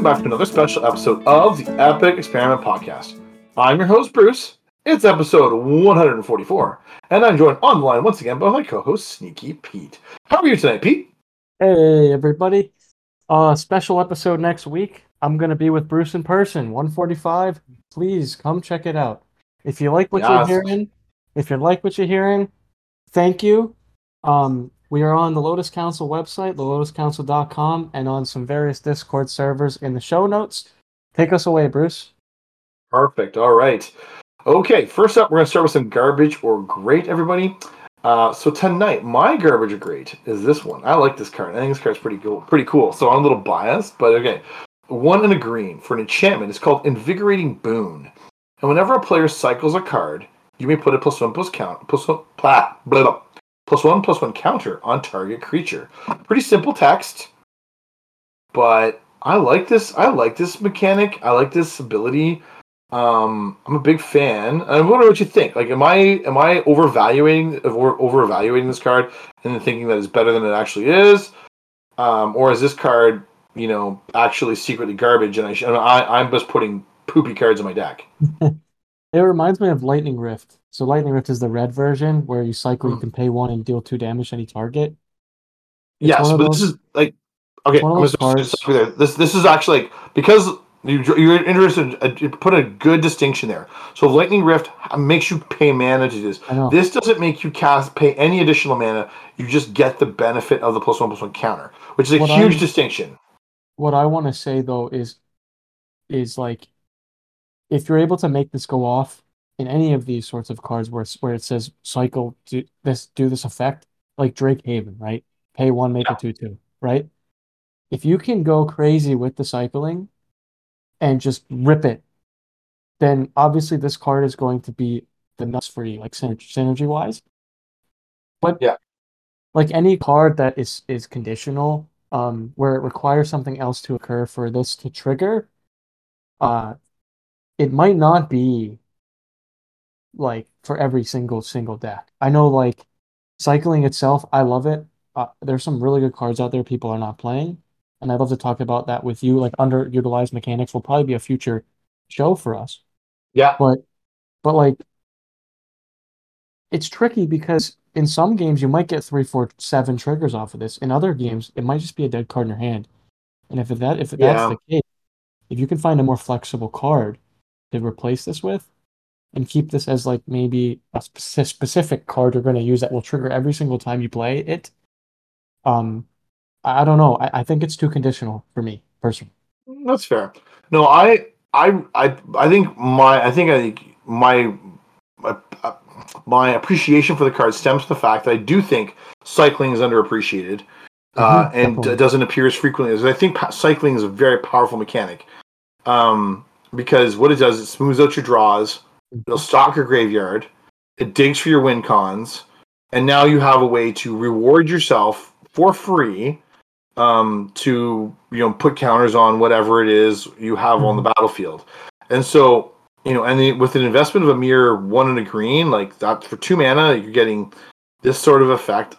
welcome back to another special episode of the Epic Experiment Podcast. I'm your host, Bruce. It's episode 144, and I'm joined online once again by my co-host, Sneaky Pete. How are you tonight, Pete? Hey, everybody. Uh, special episode next week. I'm going to be with Bruce in person, 145. Please come check it out. If you like what Yes. you're hearing, if you like what you're hearing, thank you. Um, we are on the Lotus Council website, thelotuscouncil.com, and on some various Discord servers in the show notes. Take us away, Bruce. Perfect. All right. Okay, first up, we're going to start with some garbage or great, everybody. Uh, so tonight, my garbage or great is this one. I like this card. I think this card's pretty cool. Pretty cool. So I'm a little biased, but okay. One and a green for an enchantment. It's called Invigorating Boon. And whenever a player cycles a card, you may put a plus one plus count plus one blah, blah, blah, plus one plus one counter on target creature. Pretty simple text, but I like this. I like this mechanic. I like this ability. Um, I'm a big fan. I wonder what you think. Like, am I am I overvaluing over evaluating this card and thinking that it's better than it actually is, um, or is this card, you know, actually secretly garbage and I, sh- I I'm just putting poopy cards in my deck? It reminds me of Lightning Rift. So Lightning Rift is the red version where you cycle, you Mm. can pay one and deal two damage to any target. It's yes, but those- this is like okay. I'm gonna stop there. This this is actually like because you, you're interested. uh, You put a good distinction there. So Lightning Rift makes you pay mana to do this. This doesn't make you cast pay any additional mana. You just get the benefit of the plus one plus one counter, which is a What huge I'm- distinction. what I want to say though is is like if you're able to make this go off in any of these sorts of cards where it's, where it says cycle do this do this effect like Drake Haven, right? Pay one, make Yeah. a two two, right? If you can go crazy with the cycling and just rip it, then obviously this card is going to be the nuts for you, like synergy, synergy wise. But Yeah. like any card that is is conditional, um, where it requires something else to occur for this to trigger, uh, it might not be like for every single single deck. I know like cycling itself, I love it. Uh, there's some really good cards out there people are not playing, and I'd love to talk about that with you. Like underutilized mechanics will probably be a future show for us. Yeah, But but like it's tricky because in some games you might get three, four, seven triggers off of this. In other games, it might just be a dead card in your hand. And if that if that's Yeah. the case, if you can find a more flexible card to replace this with, and keep this as like maybe a spec- specific card you're going to use that will trigger every single time you play it, um, I I don't know. I, I think it's too conditional for me personally. that's fair. No, I I I I think my I think I think my my, my appreciation for the card stems from the fact that I do think cycling is underappreciated. uh, Mhm, and definitely. doesn't appear as frequently as I think cycling is a very powerful mechanic. Um, because what it does, it smooths out your draws, it'll stock your graveyard, it digs for your win cons, and now you have a way to reward yourself for free um, to you know put counters on whatever it is you have on the battlefield. And so you know, and the, with an investment of a mere one and a green, like that for two mana, you're getting this sort of effect.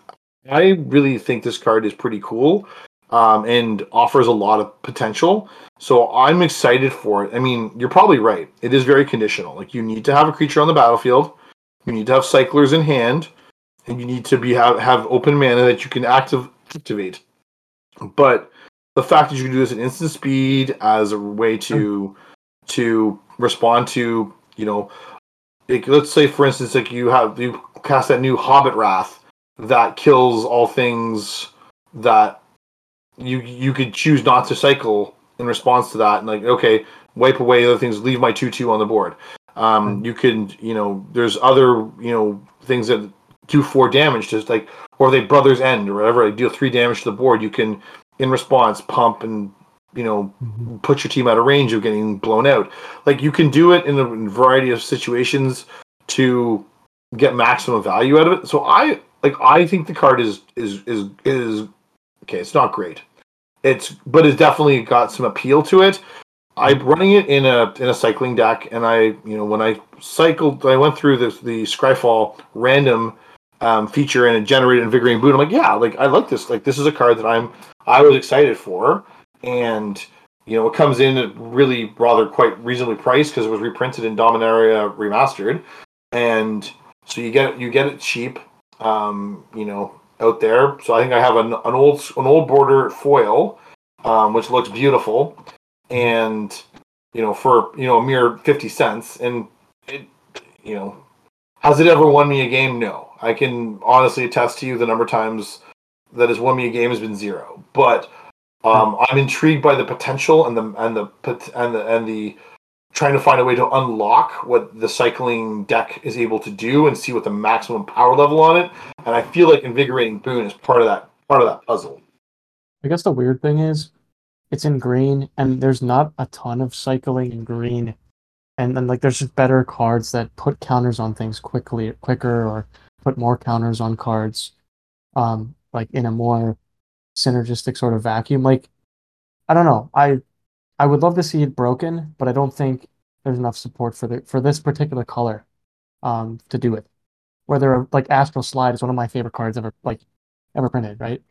I really think this card is pretty cool um, and offers a lot of potential. So I'm excited for it. I mean, you're probably right. It is very conditional. Like you need to have a creature on the battlefield, you need to have cyclers in hand, and you need to be have, have open mana that you can active activate. But the fact that you can do this at instant speed as a way to to respond to you know like, let's say for instance like you have you cast that new hobbit wrath that kills all things that you you could choose not to cycle in response to that and like okay wipe away other things leave my 2-2 on the board um you can you know there's other you know things that do four damage just like or they brothers end or whatever they deal three damage to the board you can in response pump and you know put your team out of range of getting blown out. Like you can do it in a variety of situations to get maximum value out of it. So I like I think the card is is is is okay. It's not great. It's but it's definitely got some appeal to it. I'm running it in a in a cycling deck, and I you know when I cycled, I went through this the Scryfall random um, feature and it generated invigorating boon. I'm like, yeah, like I like this. Like this is a card that I'm I was excited for, and you know, it comes in at really rather quite reasonably priced because it was reprinted in Dominaria Remastered, and so you get you get it cheap. Um, you know, out there. So I think I have an, an old an old border foil, um, which looks beautiful, and you know for you know a mere fifty cents, and it you know has it ever won me a game? No, I can honestly attest to you the number of times that has won me a game has been zero, but um, I'm intrigued by the potential and the and the and the and the trying to find a way to unlock what the cycling deck is able to do and see what the maximum power level on it. And I feel like invigorating boon is part of that part of that puzzle. I guess the weird thing is it's in green and there's not a ton of cycling in green. And then like there's just better cards that put counters on things quickly quicker or put more counters on cards. Um like in a more synergistic sort of vacuum. Like, I don't know. I I would love to see it broken, but I don't think there's enough support for the for this particular color um to do it. Whether like Astral Slide is one of my favorite cards ever like ever printed, right?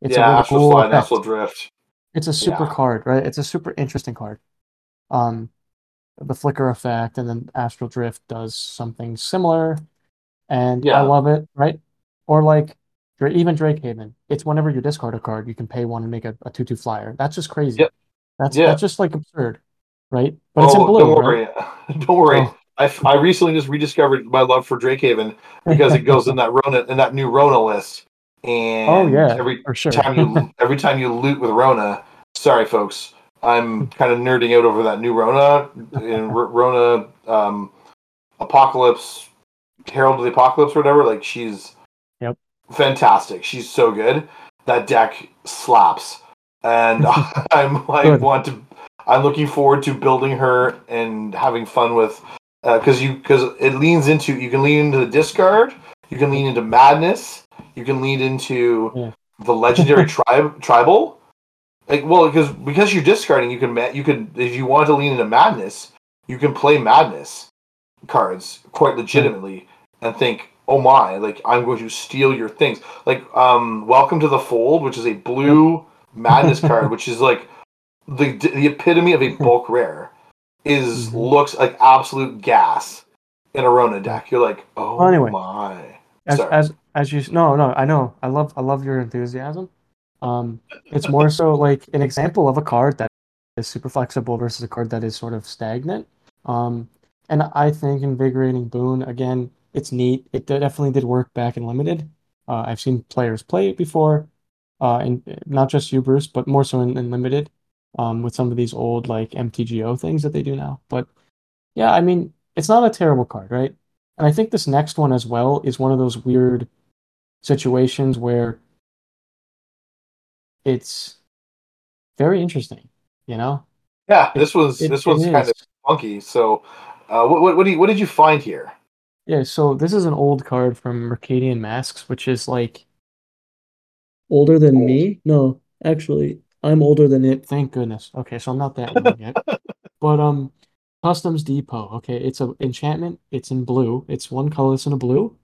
It's yeah, a really Astral cool Slide, effect. Astral Drift. It's a super yeah. card, right? It's a super interesting card. Um, the flicker effect, and then Astral Drift does something similar, and yeah. I love it, right? Or like even Drakehaven, it's whenever you discard a card, you can pay one and make a, a two-two flyer. That's just crazy. Yep. That's yeah. that's just like absurd, right? But oh, it's in oh, blue. Don't worry, right? don't worry. Oh. I, I recently just rediscovered my love for Drakehaven because it goes in that Rona in that new Rona list. And oh yeah, every sure. time you every time you loot with Rona, sorry folks, I'm kind of nerding out over that new Rona in Rona um, Apocalypse, Herald of the Apocalypse, or whatever. Like she's yep. fantastic. She's so good. That deck slaps, and I'm like good. want to. I'm looking forward to building her and having fun with because uh, you because it leans into you can lean into the discard, you can lean into madness, you can lean into yeah. the legendary tribe tribal. Like well because because you're discarding, you can you can if you want to lean into madness, you can play madness cards quite legitimately and think oh my, like I'm going to steal your things. Like um Welcome to the Fold, which is a blue madness card, which is like the the epitome of a bulk rare, is mm-hmm. looks like absolute gas in a Rona deck. You're like, oh well, anyway, my. As, as as you no no I know I love I love your enthusiasm. Um, it's more so like an example of a card that is super flexible versus a card that is sort of stagnant. Um, and I think invigorating boon again it's neat. It definitely did work back in limited. Uh, I've seen players play it before, uh, and not just you, Bruce, but more so in, in limited, um, with some of these old like MTGO things that they do now. But yeah, I mean, it's not a terrible card, right? And I think this next one as well is one of those weird situations where it's very interesting, you know? Yeah, this was it, this was kind of funky. So, uh, what what what, you, what did you find here? Yeah, so this is an old card from Mercadian Masks, which is like older than me. No, actually, I'm older than it. Thank goodness. Okay, so I'm not that old yet. But um, Customs Depot. Okay, it's an enchantment. It's in blue. It's one colorless in a blue.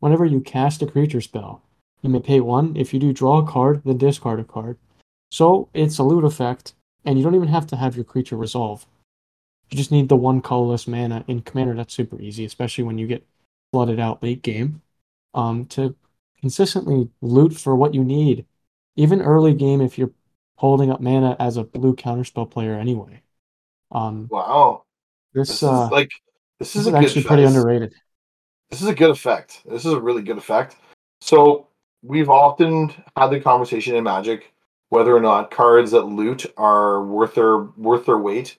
Whenever you cast a creature spell, you may pay one. If you do, draw a card, then discard a card. So it's a loot effect, and you don't even have to have your creature resolve. You just need the one colorless mana in Commander. That's super easy, especially when you get flooded out late game. Um, to consistently loot for what you need, even early game if you're holding up mana as a blue counterspell player anyway. Um, wow, this, this uh, like this is, this is actually pretty underrated. This is a good effect. This is a really good effect. So we've often had the conversation in Magic whether or not cards that loot are worth their worth their weight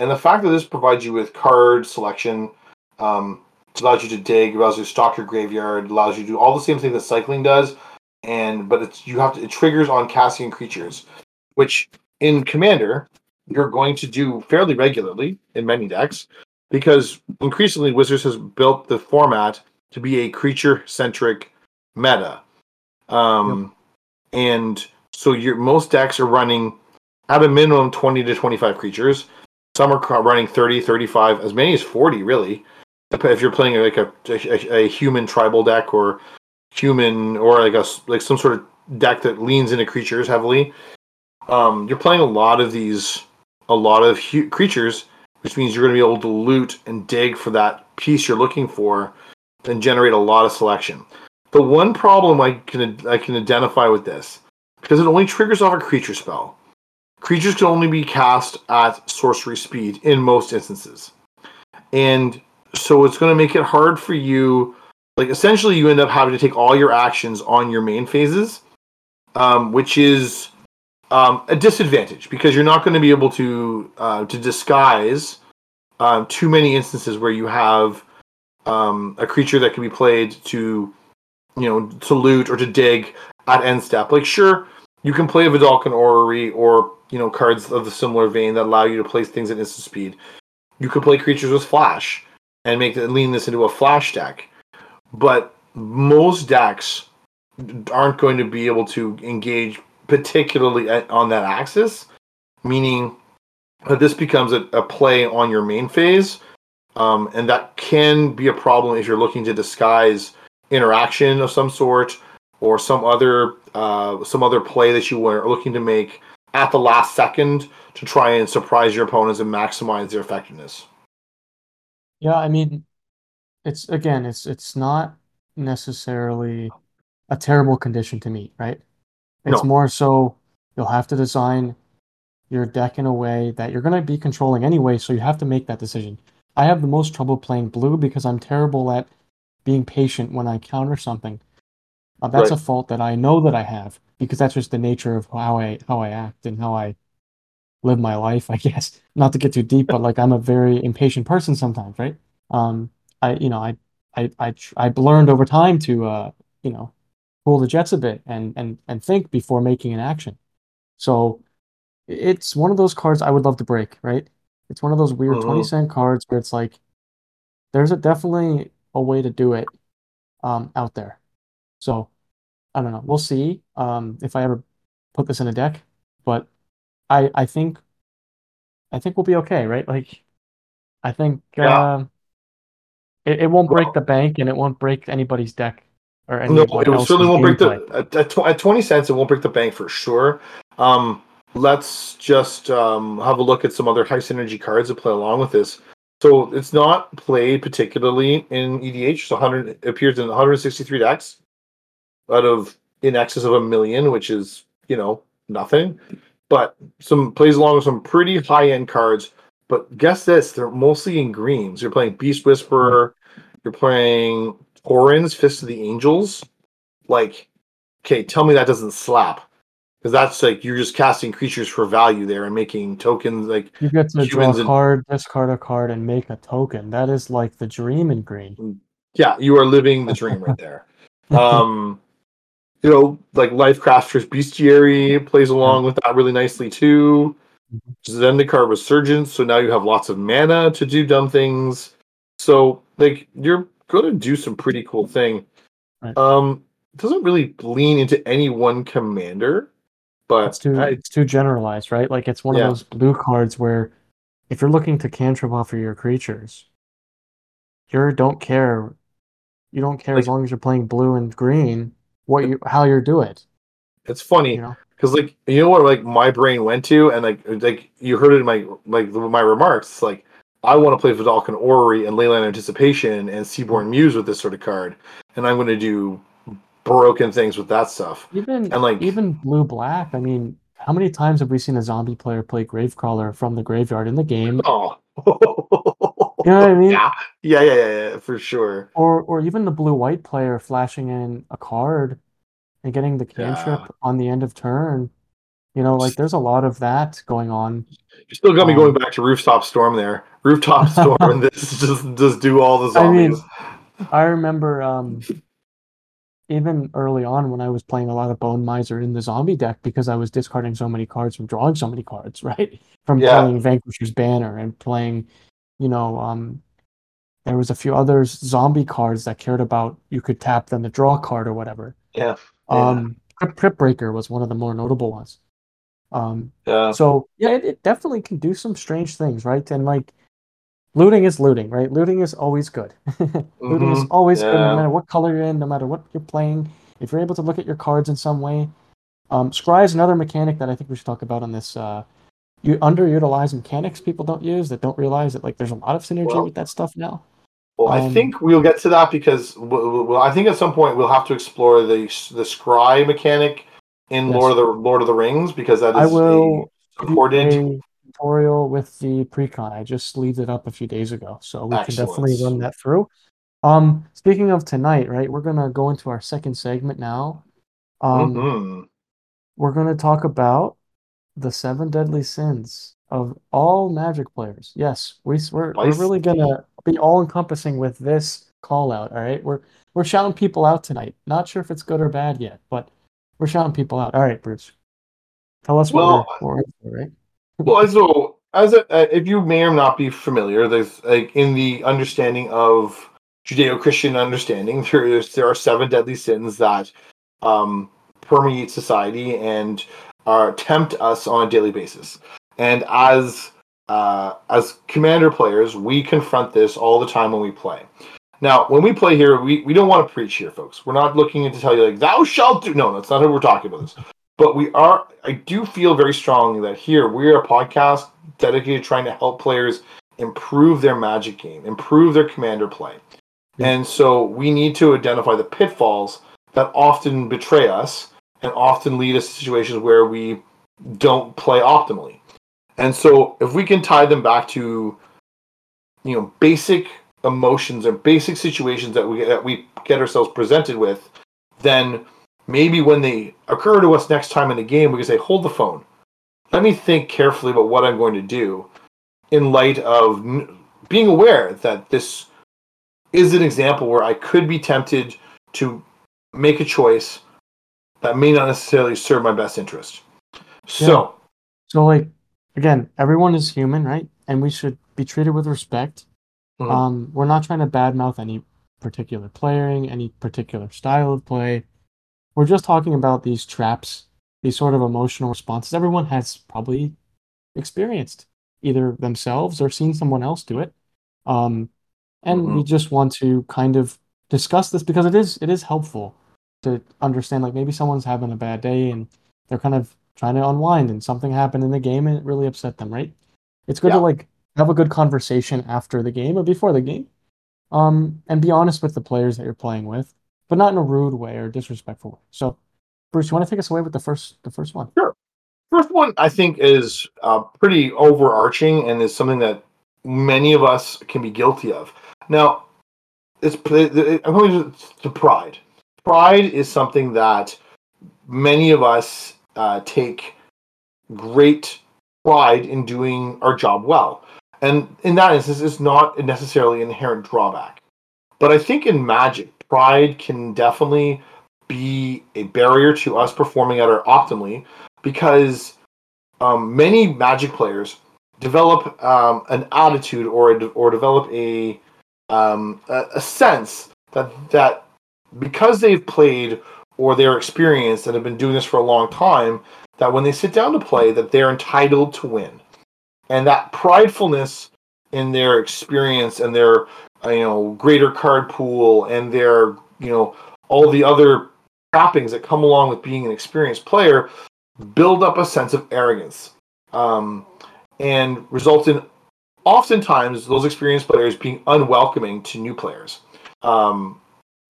and the fact that this provides you with card selection, um, allows you to dig, allows you to stock your graveyard, allows you to do all the same thing that cycling does, and but it's you have to it triggers on casting creatures, which in Commander you're going to do fairly regularly in many decks, because increasingly Wizards has built the format to be a creature centric meta, um, yep. and so your most decks are running at a minimum 20 to 25 creatures some are running 30, 35, as many as 40, really. If you're playing like a, a, a human tribal deck or human or like a like some sort of deck that leans into creatures heavily, um, you're playing a lot of these a lot of hu- creatures, which means you're going to be able to loot and dig for that piece you're looking for, and generate a lot of selection. The one problem I can I can identify with this because it only triggers off a creature spell. Creatures can only be cast at sorcery speed in most instances, and so it's going to make it hard for you. Like essentially, you end up having to take all your actions on your main phases, um, which is um, a disadvantage because you're not going to be able to uh, to disguise um, too many instances where you have um, a creature that can be played to you know to loot or to dig at end step. Like sure, you can play a Vedalken Orrery or you know cards of the similar vein that allow you to place things at instant speed. You could play creatures with flash and make lean this into a flash deck, but most decks aren't going to be able to engage particularly on that axis, meaning that this becomes a, a play on your main phase, um, and that can be a problem if you're looking to disguise interaction of some sort or some other uh, some other play that you were looking to make at the last second to try and surprise your opponents and maximize their effectiveness. Yeah, I mean, it's again, it's it's not necessarily a terrible condition to meet, right? It's No. more so you'll have to design your deck in a way that you're going to be controlling anyway, so you have to make that decision. I have the most trouble playing blue because I'm terrible at being patient when I counter something. Uh, that's Right. a fault that I know that I have because that's just the nature of how I how I act and how I live my life, I guess. Not to get too deep, but like I'm a very impatient person sometimes, right? Um, I you know I I I tr- I've learned over time to uh you know cool the jets a bit and and and think before making an action. So it's one of those cards I would love to break, right? It's one of those weird 20 cent cards where it's like there's a definitely a way to do it um out there. So I don't know. We'll see um if I ever put this in a deck, but I I think I think we'll be okay, right? Like I think Yeah. um it, it won't break Well- the bank and it won't break anybody's deck or No, it certainly won't break the at, at, tw- at twenty cents. It won't break the bank for sure. Um, let's just um, have a look at some other high synergy cards that play along with this. So it's not played particularly in EDH. So 100 it appears in 163 decks out of in excess of a million, which is you know nothing. But some plays along with some pretty high end cards. But guess this, they're mostly in greens. You're playing Beast Whisperer. You're playing Torens, Fist of the Angels. Like, okay, tell me that doesn't slap. Because that's like you're just casting creatures for value there and making tokens like You get to draw a and- card, discard a card, and make a token. That is like the dream in green. yeah, you are living the dream right there. Um you know, like Lifecrafters Bestiary plays along with that really nicely too. Zendikar Resurgent, so now you have lots of mana to do dumb things. So like you're gonna do some pretty cool thing. Right. Um it doesn't really lean into any one commander, but It's too I- it's too generalized, right? Like it's one Yeah. of those blue cards where if you're looking to cantrip off of your creatures, you don't care. You don't care as long as you're playing blue and green. What you how you do it, it's funny. you know? because like you know what like my brain went to and like like you heard it in my like my remarks it's like i want to play vedalken orrery and leyline anticipation and seedborn muse with this sort of card and i'm going to do broken things with that stuff Even and like even blue black. I mean, how many times have we seen a zombie player play Gravecrawler from the graveyard in the game? oh You know what I mean? yeah yeah yeah yeah, yeah for sure Or or even the blue white player flashing in a card and getting the Yeah. cantrip on the end of turn. You know, like there's a lot of that going on. you still got me going Um, back to rooftop storm there rooftop storm and this just just do all the I mean, I remember um even early on when I was playing a lot of Bone Miser in the zombie deck because I was discarding so many cards from drawing so many cards, right? From Yeah. playing Vanquisher's Banner and playing, you know, um there was a few others zombie cards that cared about you could tap them to draw a card or whatever. yeah Yeah. Um Crypt Crypt Breaker was one of the more notable ones. Um yeah so yeah, it, it definitely can do some strange things, right? And like looting is looting, right? Looting is always good. looting is Mhm, always good, no matter what color you're in, no matter what you're playing. If you're able to look at your cards in some way, um, Scry is another mechanic that I think we should talk about on this uh, you underutilized mechanics people don't use that don't realize that like there's a lot of synergy Well- with that stuff now. Well, I Um, think we'll get to that because well, well, I think at some point we'll have to explore the the scry mechanic in Yes. Lord of the Lord of the Rings because that is I will a a tutorial with the precon. I just leaved it up a few days ago, so we can definitely run that through. Um, speaking of tonight, right? We're gonna go into our second segment now. Um, Mhm. we're gonna talk about the seven deadly sins of all Magic players. Yes, we, we're, we're really gonna be all encompassing with this call out. All right, we're we're shouting people out tonight. Not sure if it's good or bad yet, but we're shouting people out. All right, Bruce, tell us what Well, we're, what we're for, right? Well, so as a, uh, if you may or not be familiar, there's like in the understanding of Judeo-Christian understanding, there is there are seven deadly sins that um, permeate society and are tempt us on a daily basis. And as uh, as commander players, we confront this all the time when we play. Now, when we play here, we, we don't want to preach here, folks. We're not looking to tell you like thou shalt do. No, that's not how we're talking about this. But we are. I do feel very strongly that here we're a podcast dedicated to trying to help players improve their magic game, improve their commander play. And so we need to identify the pitfalls that often betray us and often lead us to situations where we don't play optimally. And so if we can tie them back to you know basic emotions or basic situations that we that we get ourselves presented with, then maybe when they occur to us next time in the game, we can say, "Hold the phone. Let me think carefully about what I'm going to do." In light of being aware that this is an example where I could be tempted to make a choice that may not necessarily serve my best interest. So, So like again, everyone is human, right? And we should be treated with respect. Mhm. Um, we're not trying to badmouth any particular playing, any particular style of play. We're just talking about these traps, these sort of emotional responses everyone has probably experienced, either themselves or seen someone else do it. Um, and we just want to kind of discuss this because it is it is helpful to understand like maybe someone's having a bad day and they're kind of trying to unwind and something happened in the game and it really upset them, right? It's good Yeah. to like have a good conversation after the game or before the game. Um, and be honest with the players that you're playing with, but not in a rude way or disrespectful way. So, Bruce, you want to take us away with the first the first one? Sure. First one, I think, is uh, pretty overarching and is something that many of us can be guilty of. Now, it's I'm going to, to pride. Pride is something that many of us uh, take great pride in doing our job well, and in that instance, it's not necessarily an inherent drawback. But I think in Magic, pride can definitely be a barrier to us performing at our optimally because um, many Magic players develop um, an attitude or a, or develop a, um, a a sense that that because they've played or they're experienced and have been doing this for a long time, that when they sit down to play, that they're entitled to win, and that pridefulness in their experience and their you know greater card pool and their you know all the other trappings that come along with being an experienced player build up a sense of arrogance um, and result in oftentimes those experienced players being unwelcoming to new players. Um,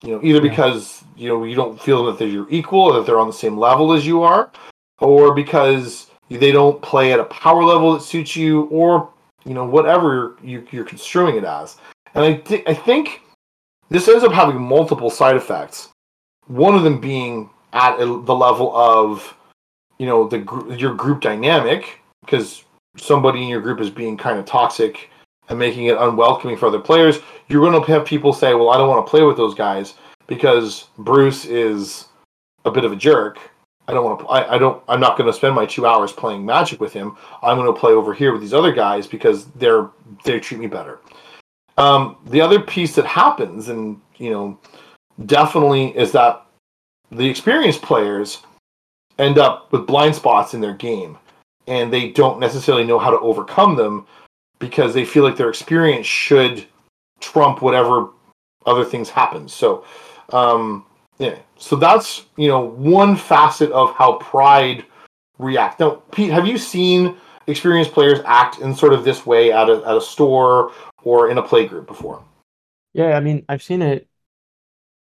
you know either because you know you don't feel that they're your equal or that they're on the same level as you are or because they don't play at a power level that suits you or you know whatever you, you're construing it as. And I, thi- I think this ends up having multiple side effects. One of them being at a, the level of you know the your group dynamic because somebody in your group is being kind of toxic and making it unwelcoming for other players you're going to have people say well i don't want to play with those guys because bruce is a bit of a jerk. I don't want to I, I don't i'm not going to spend my two hours playing magic with him. I'm going to play over here with these other guys because they're they treat me better. Um, the other piece that happens and you know definitely is that the experienced players end up with blind spots in their game and they don't necessarily know how to overcome them because they feel like their experience should trump whatever other things happen. So um yeah. So that's you know one facet of how pride react now pete have you seen experienced players act in sort of this way at a at a store or in a play group before. Yeah, I mean, I've seen it,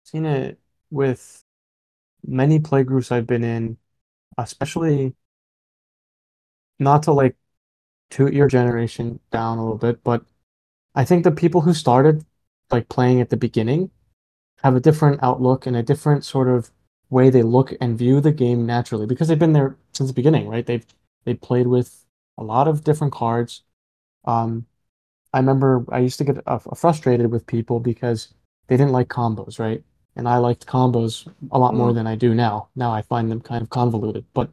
seen it with many play groups I've been in, especially not to like toot your generation down a little bit, but I think the people who started like playing at the beginning have a different outlook and a different sort of way they look and view the game naturally because they've been there since the beginning, right? They've they played with a lot of different cards. Um, I remember I used to get uh, frustrated with people because they didn't like combos, right? And I liked combos a lot more Mm. than I do now. Now I find them kind of convoluted, but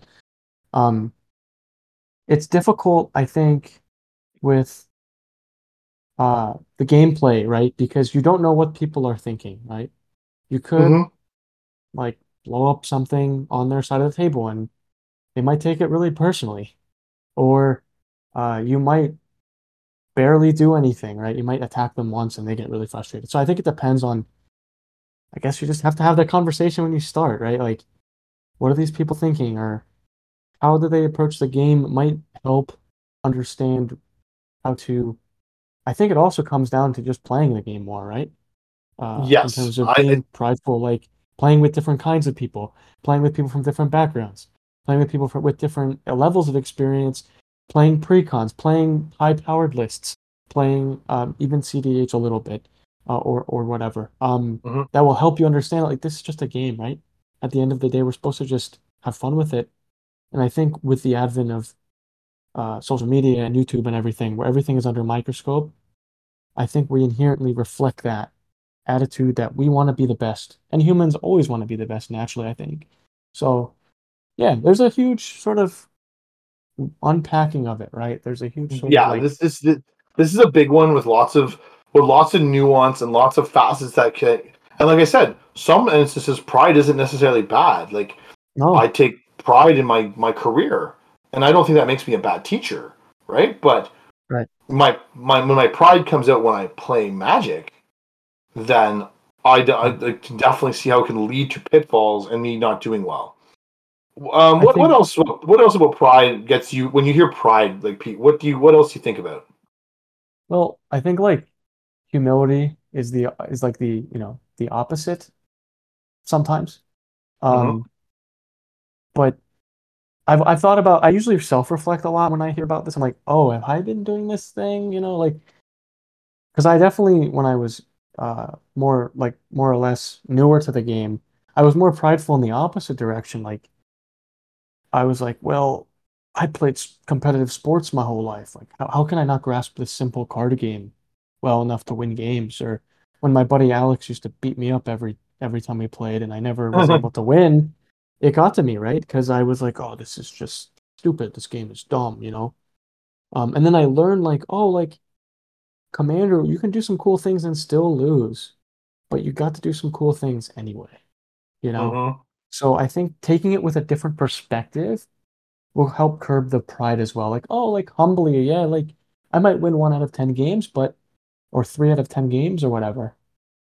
um, it's difficult, I think, with uh the gameplay, right? Because you don't know what people are thinking, right? You could Mhm. like blow up something on their side of the table and they might take it really personally. Or uh, you might barely do anything, right? You might attack them once and they get really frustrated. So I think it depends on, I guess you just have to have that conversation when you start, right? Like, what are these people thinking? Or how do they approach the game might help understand how to. I think it also comes down to just playing the game more, right? Uh, in terms of I- being prideful, like playing with different kinds of people, playing with people from different backgrounds, playing with people from, with different uh, levels of experience, playing precons, playing high-powered lists, playing um, even CDH a little bit, uh, or or whatever. Um, Mhm. that will help you understand. Like this is just a game, right? At the end of the day, we're supposed to just have fun with it. And I think with the advent of uh, social media and YouTube and everything, where everything is under a microscope, I think we inherently reflect that attitude that we want to be the best. And humans always want to be the best naturally, I think. So, yeah, there's a huge sort of unpacking of it, right? There's a huge sort yeah like, this this this is a big one with lots of with lots of nuance and lots of facets that can and like i said some instances pride isn't necessarily bad like no, i take pride in my my career and i don't think that makes me a bad teacher right but Right. my my when my pride comes out when i play magic then I, I, I can definitely see how it can lead to pitfalls and me not doing well um, what, what else? What, what else about pride gets you when you hear pride? Like, Pete, what do you? What else do you think about? Well, I think like humility is the is like the, you know, the opposite sometimes. Um but I've I've thought about I usually self-reflect a lot when I hear about this. I'm like, "Oh, have I been doing this thing?" You know, like cuz I definitely when I was uh more like more or less newer to the game, I was more prideful in the opposite direction. Like I was like, "Well, I played competitive sports my whole life. Like, how, how can I not grasp this simple card game well enough to win games? Or when my buddy Alex used to beat me up every every time we played, and I never was able to win, it got to me, right? Because I was like, oh, this is just stupid. This game is dumb, you know. Um, and then I learned like, oh, like Commander, you can do some cool things and still lose, but you got to do some cool things anyway, you know. Mhm. So I think taking it with a different perspective will help curb the pride as well. Like, oh, like humbly, yeah, like I might win one out of 10 games, but, or three out of 10 games or whatever.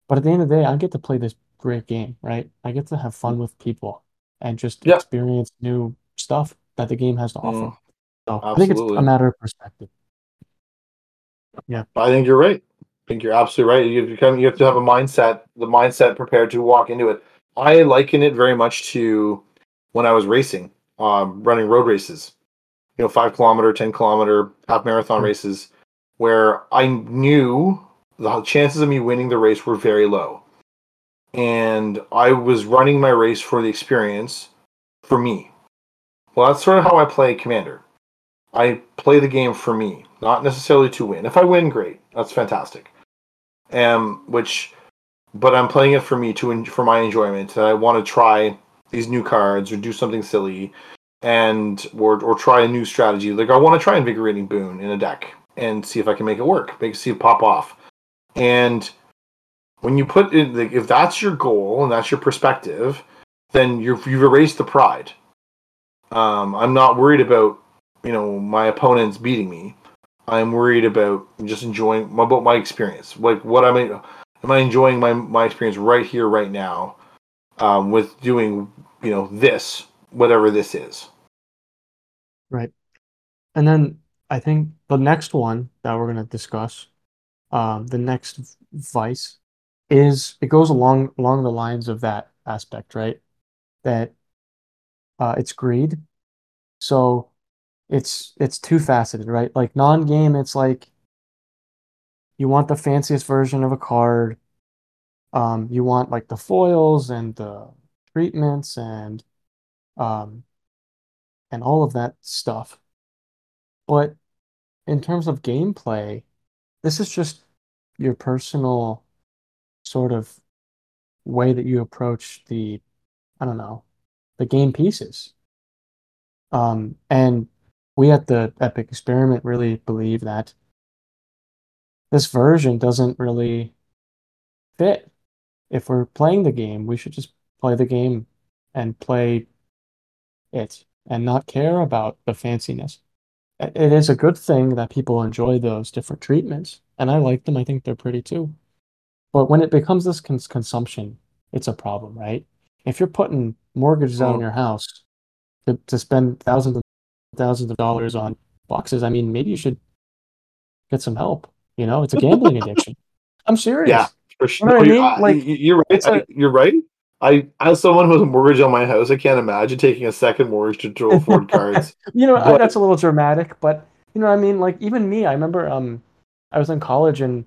But at the end of the day, I get to play this great game, right? I get to have fun with people and just Yeah. experience new stuff that the game has to offer. Mm, So I think it's a matter of perspective. Yeah, I think you're right. I think you're absolutely right. You have, to, you have to have a mindset, the mindset prepared to walk into it. I liken it very much to when I was racing, um, running road races. You know, five kilometer, ten kilometer, half marathon Hmm. races, where I knew the chances of me winning the race were very low, and I was running my race for the experience, for me. Well, that's sort of how I play Commander. I play the game for me, not necessarily to win. If I win, great, that's fantastic. Um, which, but I'm playing it for me to for my enjoyment. That I want to try these new cards or do something silly, and or or try a new strategy. Like I want to try invigorating boon in a deck and see if I can make it work, make see it pop off. And when you put in, like, if that's your goal and that's your perspective, then you've you've erased the pride. Um, I'm not worried about you know my opponents beating me. I'm worried about just enjoying about my experience. Like what am I am I enjoying my my experience right here right now um, with doing you know this whatever this is. Right. And then I think the next one that we're gonna discuss, um, the next vice is it goes along along the lines of that aspect, right? That uh, it's greed. So it's it's two faceted, right? Like non-game, it's like you want the fanciest version of a card. Um, you want like the foils and the treatments and um and all of that stuff. But in terms of gameplay, this is just your personal sort of way that you approach the, I don't know, the game pieces. Um, and we at the Epic Experiment really believe that this version doesn't really fit. If we're playing the game, we should just play the game and play it and not care about the fanciness. It is a good thing that people enjoy those different treatments, and I like them. I think they're pretty too. But when it becomes this cons- consumption, it's a problem, right? If you're putting mortgages on Mm. your house to, to spend thousands and thousands of dollars on boxes, I mean, maybe you should get some help. You know, it's a gambling addiction. I'm serious. Yeah, for sure. know what I You- mean? I- Like, you- you're right. a- I- you're right. I, as someone who has a mortgage on my house, I can't imagine taking a second mortgage to, to afford cards. You know, But- that's a little dramatic, but you know what I mean? Like even me, I remember um I was in college and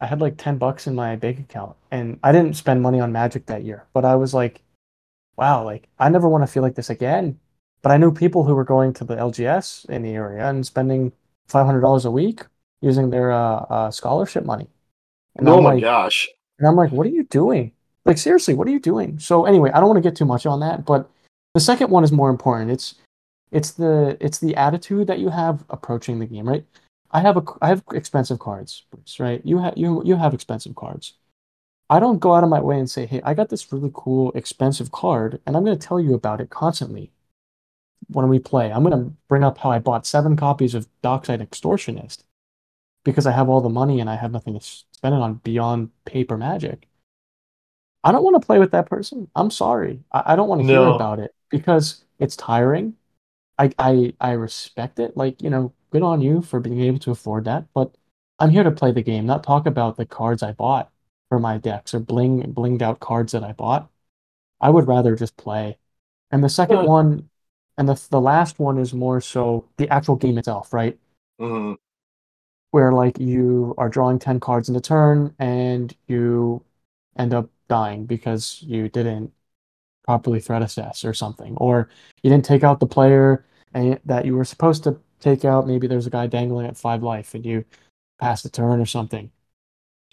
I had like 10 bucks in my bank account and I didn't spend money on Magic that year, but I was like wow, like I never want to feel like this again. But I knew people who were going to the LGS in the area and spending $500 a week using their uh, uh scholarship money. And oh I'm my like, gosh. and I'm like, what are you doing? Like, seriously, what are you doing? So anyway, I don't want to get too much on that, but the second one is more important. It's it's the it's the attitude that you have approaching the game, right? I have a I have expensive cards, Bruce, right? You have you you have expensive cards. I don't go out of my way and say, "Hey, I got this really cool expensive card, and I'm going to tell you about it constantly." When we play, I'm going to bring up how I bought seven copies of Dockside Extortionist because I have all the money and I have nothing to spend it on beyond paper magic. I don't want to play with that person. I'm sorry. I, I don't want to hear about it because it's tiring. I, I I respect it. Like, you know, good on you for being able to afford that, but I'm here to play the game, not talk about the cards I bought for my decks or bling blinged out cards that I bought. I would rather just play. And the second Yeah. one and the the last one is more so the actual game itself, right? Mhm. where like you are drawing 10 cards in a turn and you end up dying because you didn't properly threat assess or something or you didn't take out the player and that you were supposed to take out maybe there's a guy dangling at five life and you pass the turn or something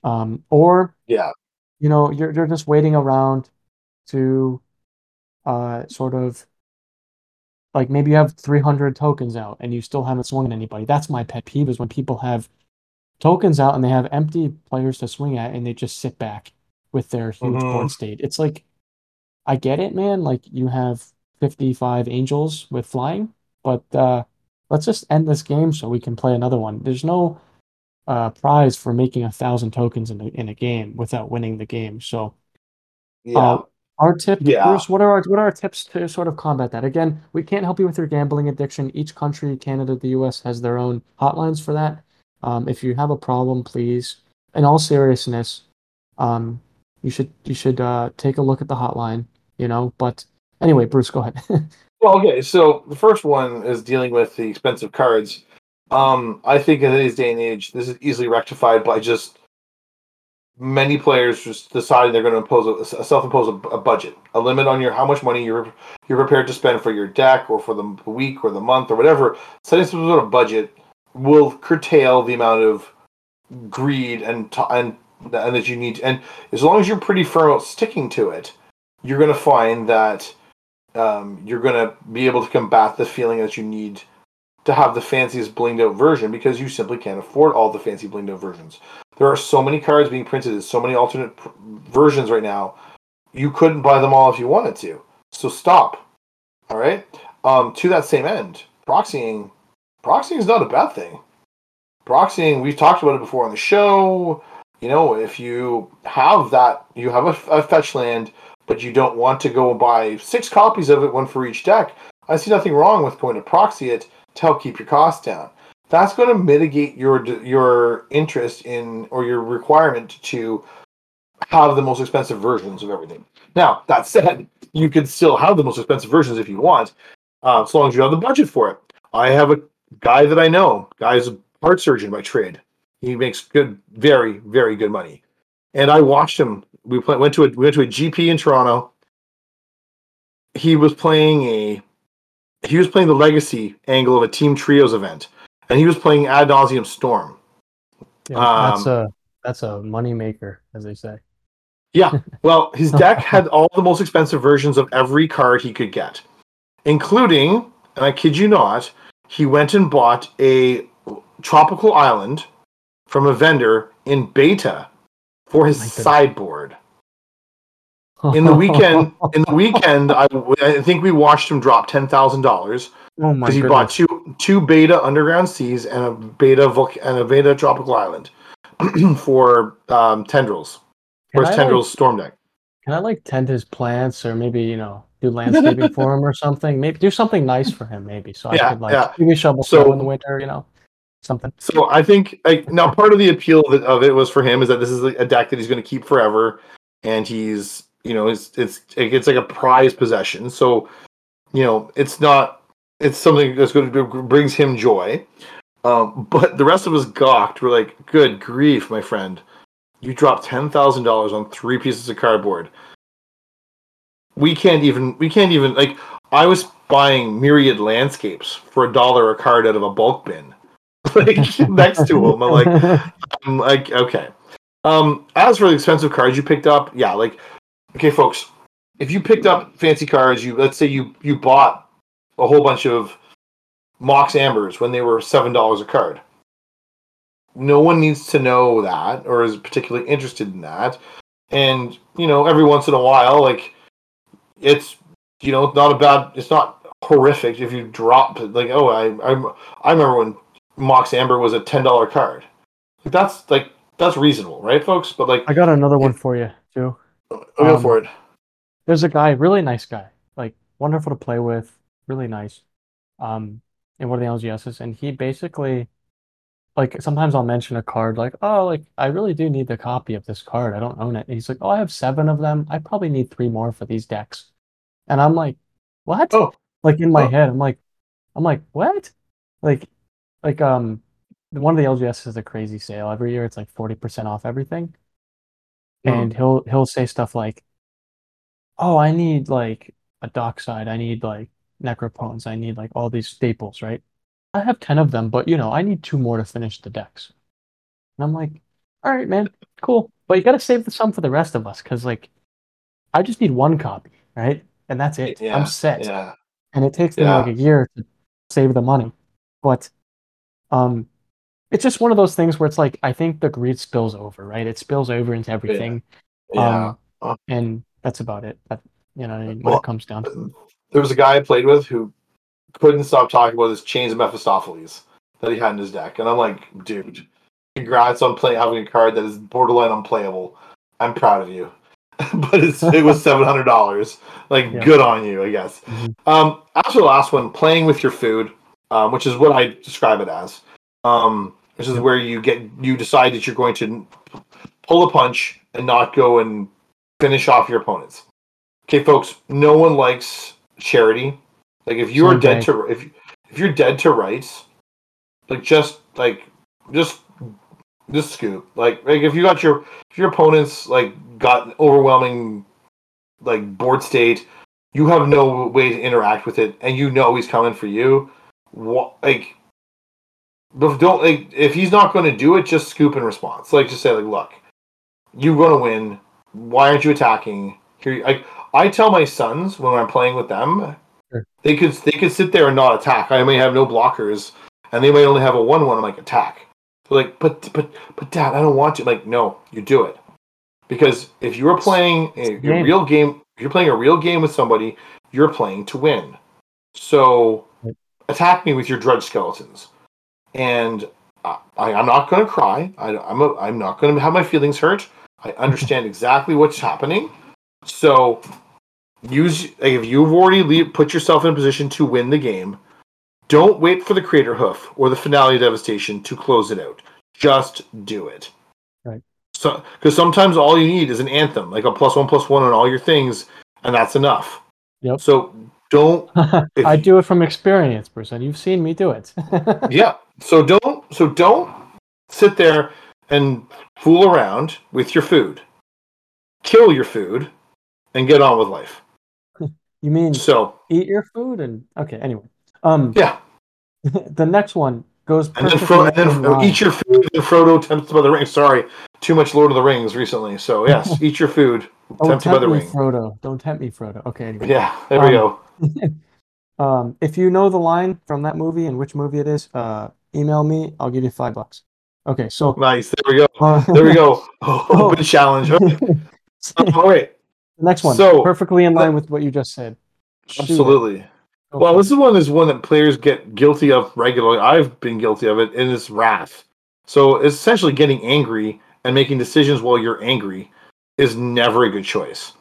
um, or Yeah. you know you're, you're just waiting around to uh, sort of like maybe you have 300 tokens out and you still haven't swung at anybody that's my pet peeve is when people have tokens out and they have empty players to swing at and they just sit back with their huge Mhm. board state it's like i get it man like you have 55 angels with flying but uh let's just end this game so we can play another one there's no uh prize for making a thousand tokens in a, in a game without winning the game so Yeah. uh, our tip, Yeah. Bruce, what are our what are our tips to sort of combat that? Again, we can't help you with your gambling addiction. Each country, Canada, the US, has their own hotlines for that. Um, if you have a problem, please, in all seriousness, um, you should you should uh, take a look at the hotline. You know, but anyway, Bruce, go ahead. Well, okay. So the first one is dealing with the expensive cards. Um, I think in today's day and age, this is easily rectified by just many players just deciding they're going to impose a, self-impose a, a budget, a limit on your how much money you're you're prepared to spend for your deck or for the week or the month or whatever. Setting some sort of budget will curtail the amount of greed and and and that you need. And as long as you're pretty firm about sticking to it, you're going to find that um, you're going to be able to combat the feeling that you need to have the fanciest blinged out version because you simply can't afford all the fancy blinged out versions. There are so many cards being printed, there's so many alternate pr- versions right now. You couldn't buy them all if you wanted to. So stop. All right. Um, to that same end, proxying, proxying is not a bad thing. Proxying, we've talked about it before on the show. You know, if you have that, you have a, a fetch land, but you don't want to go buy six copies of it, one for each deck. I see nothing wrong with going to proxy it to help keep your costs down. that's going to mitigate your your interest in or your requirement to have the most expensive versions of everything. Now, that said, you can still have the most expensive versions if you want, uh, as long as you have the budget for it. I have a guy that I know, guy's a heart surgeon by trade. He makes good, very, very good money. And I watched him. We went to a we went to a GP in Toronto. He was playing a he was playing the legacy angle of a team trios event, and he was playing ad nauseam storm. Yeah, that's um, a that's a money maker, as they say. Yeah. Well, his deck had all the most expensive versions of every card he could get, including, and I kid you not, he went and bought a tropical island from a vendor in beta for his sideboard. In the weekend, in the weekend, I, I think we watched him drop ten thousand dollars because oh he goodness. bought two two beta underground seas and a beta and a beta tropical island for um, tendrils. His tendrils like, storm deck. Can I like tend his plants or maybe you know do landscaping for him or something? Maybe do something nice for him. Maybe so yeah, I could like yeah. maybe shovel so, snow in the winter. You know something. So I think like now part of the appeal of it, of it was for him is that this is a deck that he's going to keep forever, and he's you know it's it's it's like a prized possession. So you know it's not it's something that's going to brings him joy. Um, but the rest of us gawked. We're like, "Good grief, my friend! You dropped ten thousand dollars on three pieces of cardboard. We can't even. We can't even like. I was buying myriad landscapes for a dollar a card out of a bulk bin like next to him. I'm like, I'm like, okay. Um, as for the expensive cards you picked up, yeah, like, okay, folks, if you picked up fancy cards, you let's say you you bought a whole bunch of Mox Ambers when they were seven dollars a card. No one needs to know that or is particularly interested in that. And you know, every once in a while, like it's you know not a bad, it's not horrific if you drop like oh I I I remember when Mox Amber was a ten dollar card. Like that's like that's reasonable, right, folks? But like I got another one for you too. I'll go um, for it. There's a guy, really nice guy, like wonderful to play with, really nice. Um, in one of the LGSs, and he basically, like, sometimes I'll mention a card, like, oh, like I really do need the copy of this card. I don't own it. And he's like, oh, I have seven of them. I probably need three more for these decks. And I'm like, what? Oh. Like in my oh. head, I'm like, I'm like, what? Like like um one of the LGS is a crazy sale every year. It's like forty percent off everything, mm. and he'll he'll say stuff like, "Oh, I need like a dockside. I need like necropotence. I need like all these staples, right? I have ten of them, but you know I need two more to finish the decks." And I'm like, "All right, man, cool, but you got to save some for the rest of us, because like, I just need one copy, right? And that's it. Yeah, I'm set. Yeah. And it takes me yeah. like a year to save the money, but um, it's just one of those things where it's like I think the greed spills over, right? It spills over into everything. Yeah. Um, and that's about it. That you know when well, it comes down to. There was a guy I played with who couldn't stop talking about his chains of Mephistopheles that he had in his deck, and I'm like, dude, congrats on playing having a card that is borderline unplayable. I'm proud of you. but it was seven hundred dollars. Like, yeah. good on you, I guess. Mm-hmm. Um, after the last one, playing with your food um, which is what I describe it as. Um, this is where you get you decide that you're going to pull a punch and not go and finish off your opponents. Okay, folks, no one likes charity. Like if you're dead to if if you're dead to rights, like just like just just scoop. Like like if you got your if your opponents like got overwhelming like board state, you have no way to interact with it, and you know he's coming for you what like but don't like if he's not going to do it just scoop in response. Like just say like look you're going to win. Why aren't you attacking? Here like i tell my sons when i'm playing with them sure. they could they could sit there and not attack. I may have no blockers and they might only have a one one i'm like attack. They're like but but but dad i don't want to like no you do it. Because if you're playing a, a real game if you're playing a real game with somebody you're playing to win. So attack me with your drudge skeletons. And I, am not going to cry. I, am a, I'm not going to have my feelings hurt. I understand exactly what's happening. So use if you've already leave, put yourself in a position to win the game, Don't wait for the Crater Hoof or the finale devastation to close it out. Just do it. Right. So, because sometimes all you need is an anthem, like a plus one plus one on all your things, and that's enough. Yep. So don't. if I do it from experience, and you've seen me do it. yeah. So don't. So don't sit there and fool around with your food. Kill your food, and get on with life. you mean So eat your food and okay. Anyway, um, yeah, the next one goes and then, Fro- and then eat your food. And Frodo tempted by the ring. Sorry, too much Lord of the Rings recently. So yes, eat your food. Don't tempted by tempt the me, ring. Frodo. Don't tempt me, Frodo. Okay, anyway. Yeah, there we Um, go. Um, if you know the line from that movie and which movie it is, uh, email me. I'll give you five bucks. Okay, so Nice. There we go. uh, There we go. Open challenge. Okay. Um, all right. The next one, So- perfectly in line with what you just said. Shoot. Absolutely. Go Well, this is one is one that players get guilty of regularly. I've been guilty of it, and it's wrath. So it's essentially getting angry and making decisions while you're angry is never a good choice.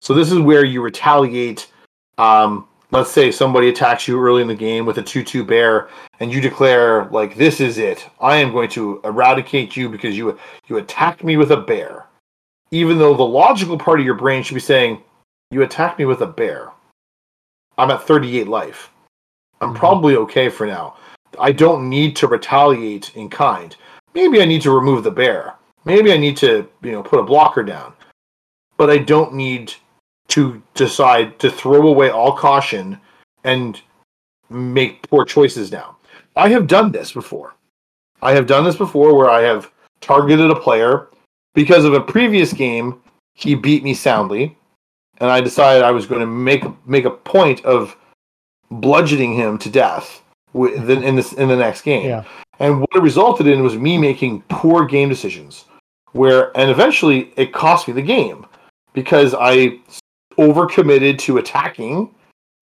So this is where you retaliate. Um, let's say somebody attacks you early in the game with a two-two bear, and you declare like, "This is it. I am going to eradicate you because you you attacked me with a bear." Even though the logical part of your brain should be saying, "You attacked me with a bear." I'm at 38 life. I'm Mhm. probably okay for now. I don't need to retaliate in kind. Maybe I need to remove the bear. Maybe I need to, you know, put a blocker down. But I don't need to decide to throw away all caution and make poor choices now. I have done this before. I have done this before where I have targeted a player because of a previous game he beat me soundly and I decided I was going to make make a point of bludgeoning him to death in this in the next game. Yeah. And what it resulted in was me making poor game decisions, where and eventually it cost me the game because I overcommitted to attacking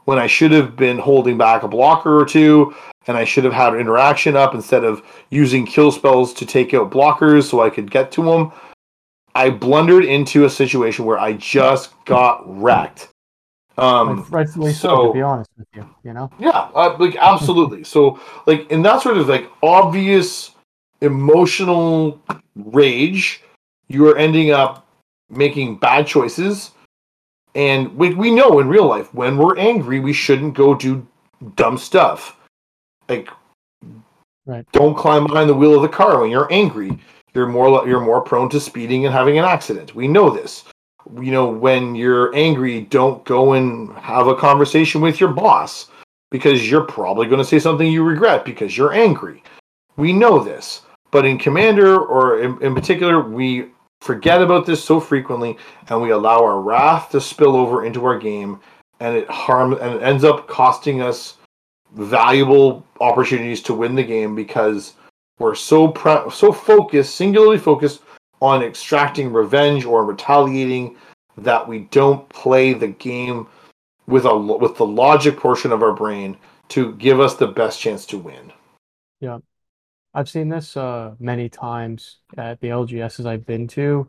when I should have been holding back a blocker or two, and I should have had interaction up instead of using kill spells to take out blockers so I could get to them. I blundered into a situation where I just got wrecked. Um, rightfully so, to be honest with you. You know, yeah, uh, like absolutely. so, like in that sort of like obvious emotional rage, you are ending up making bad choices. And we we know in real life when we're angry, we shouldn't go do dumb stuff. Like, Right. don't climb behind the wheel of the car when you're angry. You're more you're more prone to speeding and having an accident. We know this. You know when you're angry, don't go and have a conversation with your boss because you're probably going to say something you regret because you're angry. We know this. But in Commander, or in, in particular, we forget about this so frequently and we allow our wrath to spill over into our game and it harms and it ends up costing us valuable opportunities to win the game because we're so so focused, singularly focused on extracting revenge or retaliating that we don't play the game with a with the logic portion of our brain to give us the best chance to win. I've seen this uh, many times at the LGSs I've been to.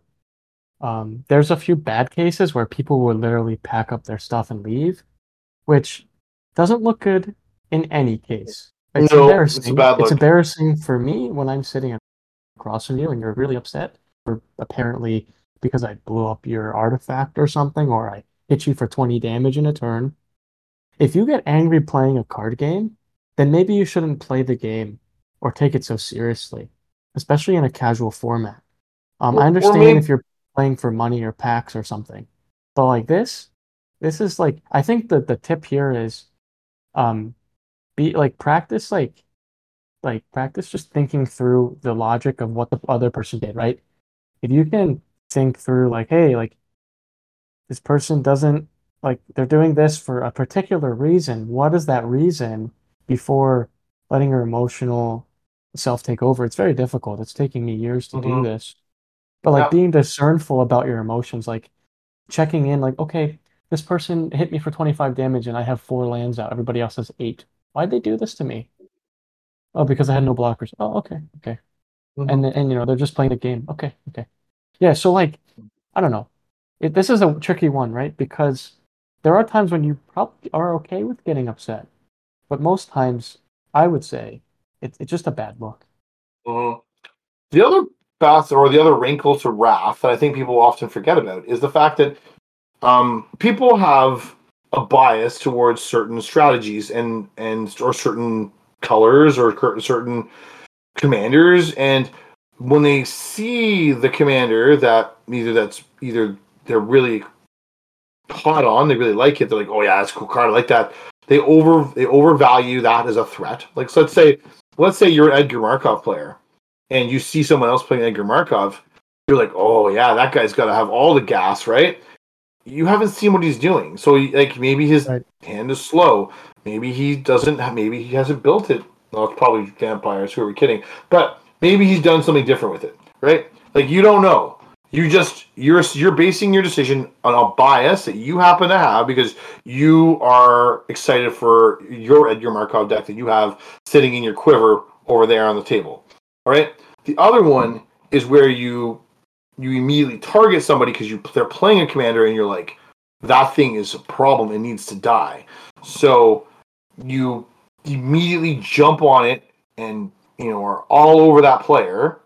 Um, there's a few bad cases where people will literally pack up their stuff and leave, which doesn't look good in any case. It's No, embarrassing. it's look. embarrassing for me when I'm sitting across from you and you're really upset, or apparently because I blew up your artifact or something, or I hit you for 20 damage in a turn. If you get angry playing a card game, then maybe you shouldn't play the game or take it so seriously, especially in a casual format. Um, I understand maybe- if you're playing for money or packs or something, but like this, this is like I think that the tip here is, um, be like practice like, like practice just thinking through the logic of what the other person did, right? If you can think through like, hey, like this person doesn't like they're doing this for a particular reason. What is that reason before letting your emotional self take over? It's very difficult. It's taking me years to do Mhm. this. But like Yeah. being discernful about your emotions, like checking in, like, okay, this person hit me for 25 damage and I have four lands out. Everybody else has eight. Why'd they do this to me? Oh, because I had no blockers. Oh, okay, okay. Mhm. And and you know, they're just playing the game. Okay, okay. Yeah, so like I don't know. It, this is a tricky one, right? Because there are times when you probably are okay with getting upset. But most times I would say it, it's just a bad look. Mhm. The other path or the other wrinkle to Wrath that I think people often forget about is the fact that um, people have a bias towards certain strategies and and or certain colors or certain commanders and when they see the commander that either that's either they're really hot on they really like it they're like oh yeah that's cool card i like that they over they overvalue that as a threat. Like so let's say let's say you're an edgar markov player and you see someone else playing edgar markov you're like oh yeah that guy's got to have all the gas right? You haven't seen what he's doing. So like maybe his Right. hand is slow. Maybe he doesn't have, maybe he hasn't built it. Well it's probably vampires who are we kidding? But maybe he's done something different with it right? Like you don't know you just you're you're basing your decision on a bias that you happen to have because you are excited for your Edgar Markov deck that you have sitting in your quiver over there on the table. All right. The other one is where you you immediately target somebody because you they're playing a commander and you're like that thing is a problem it needs to die. So you immediately jump on it and you know are all over that player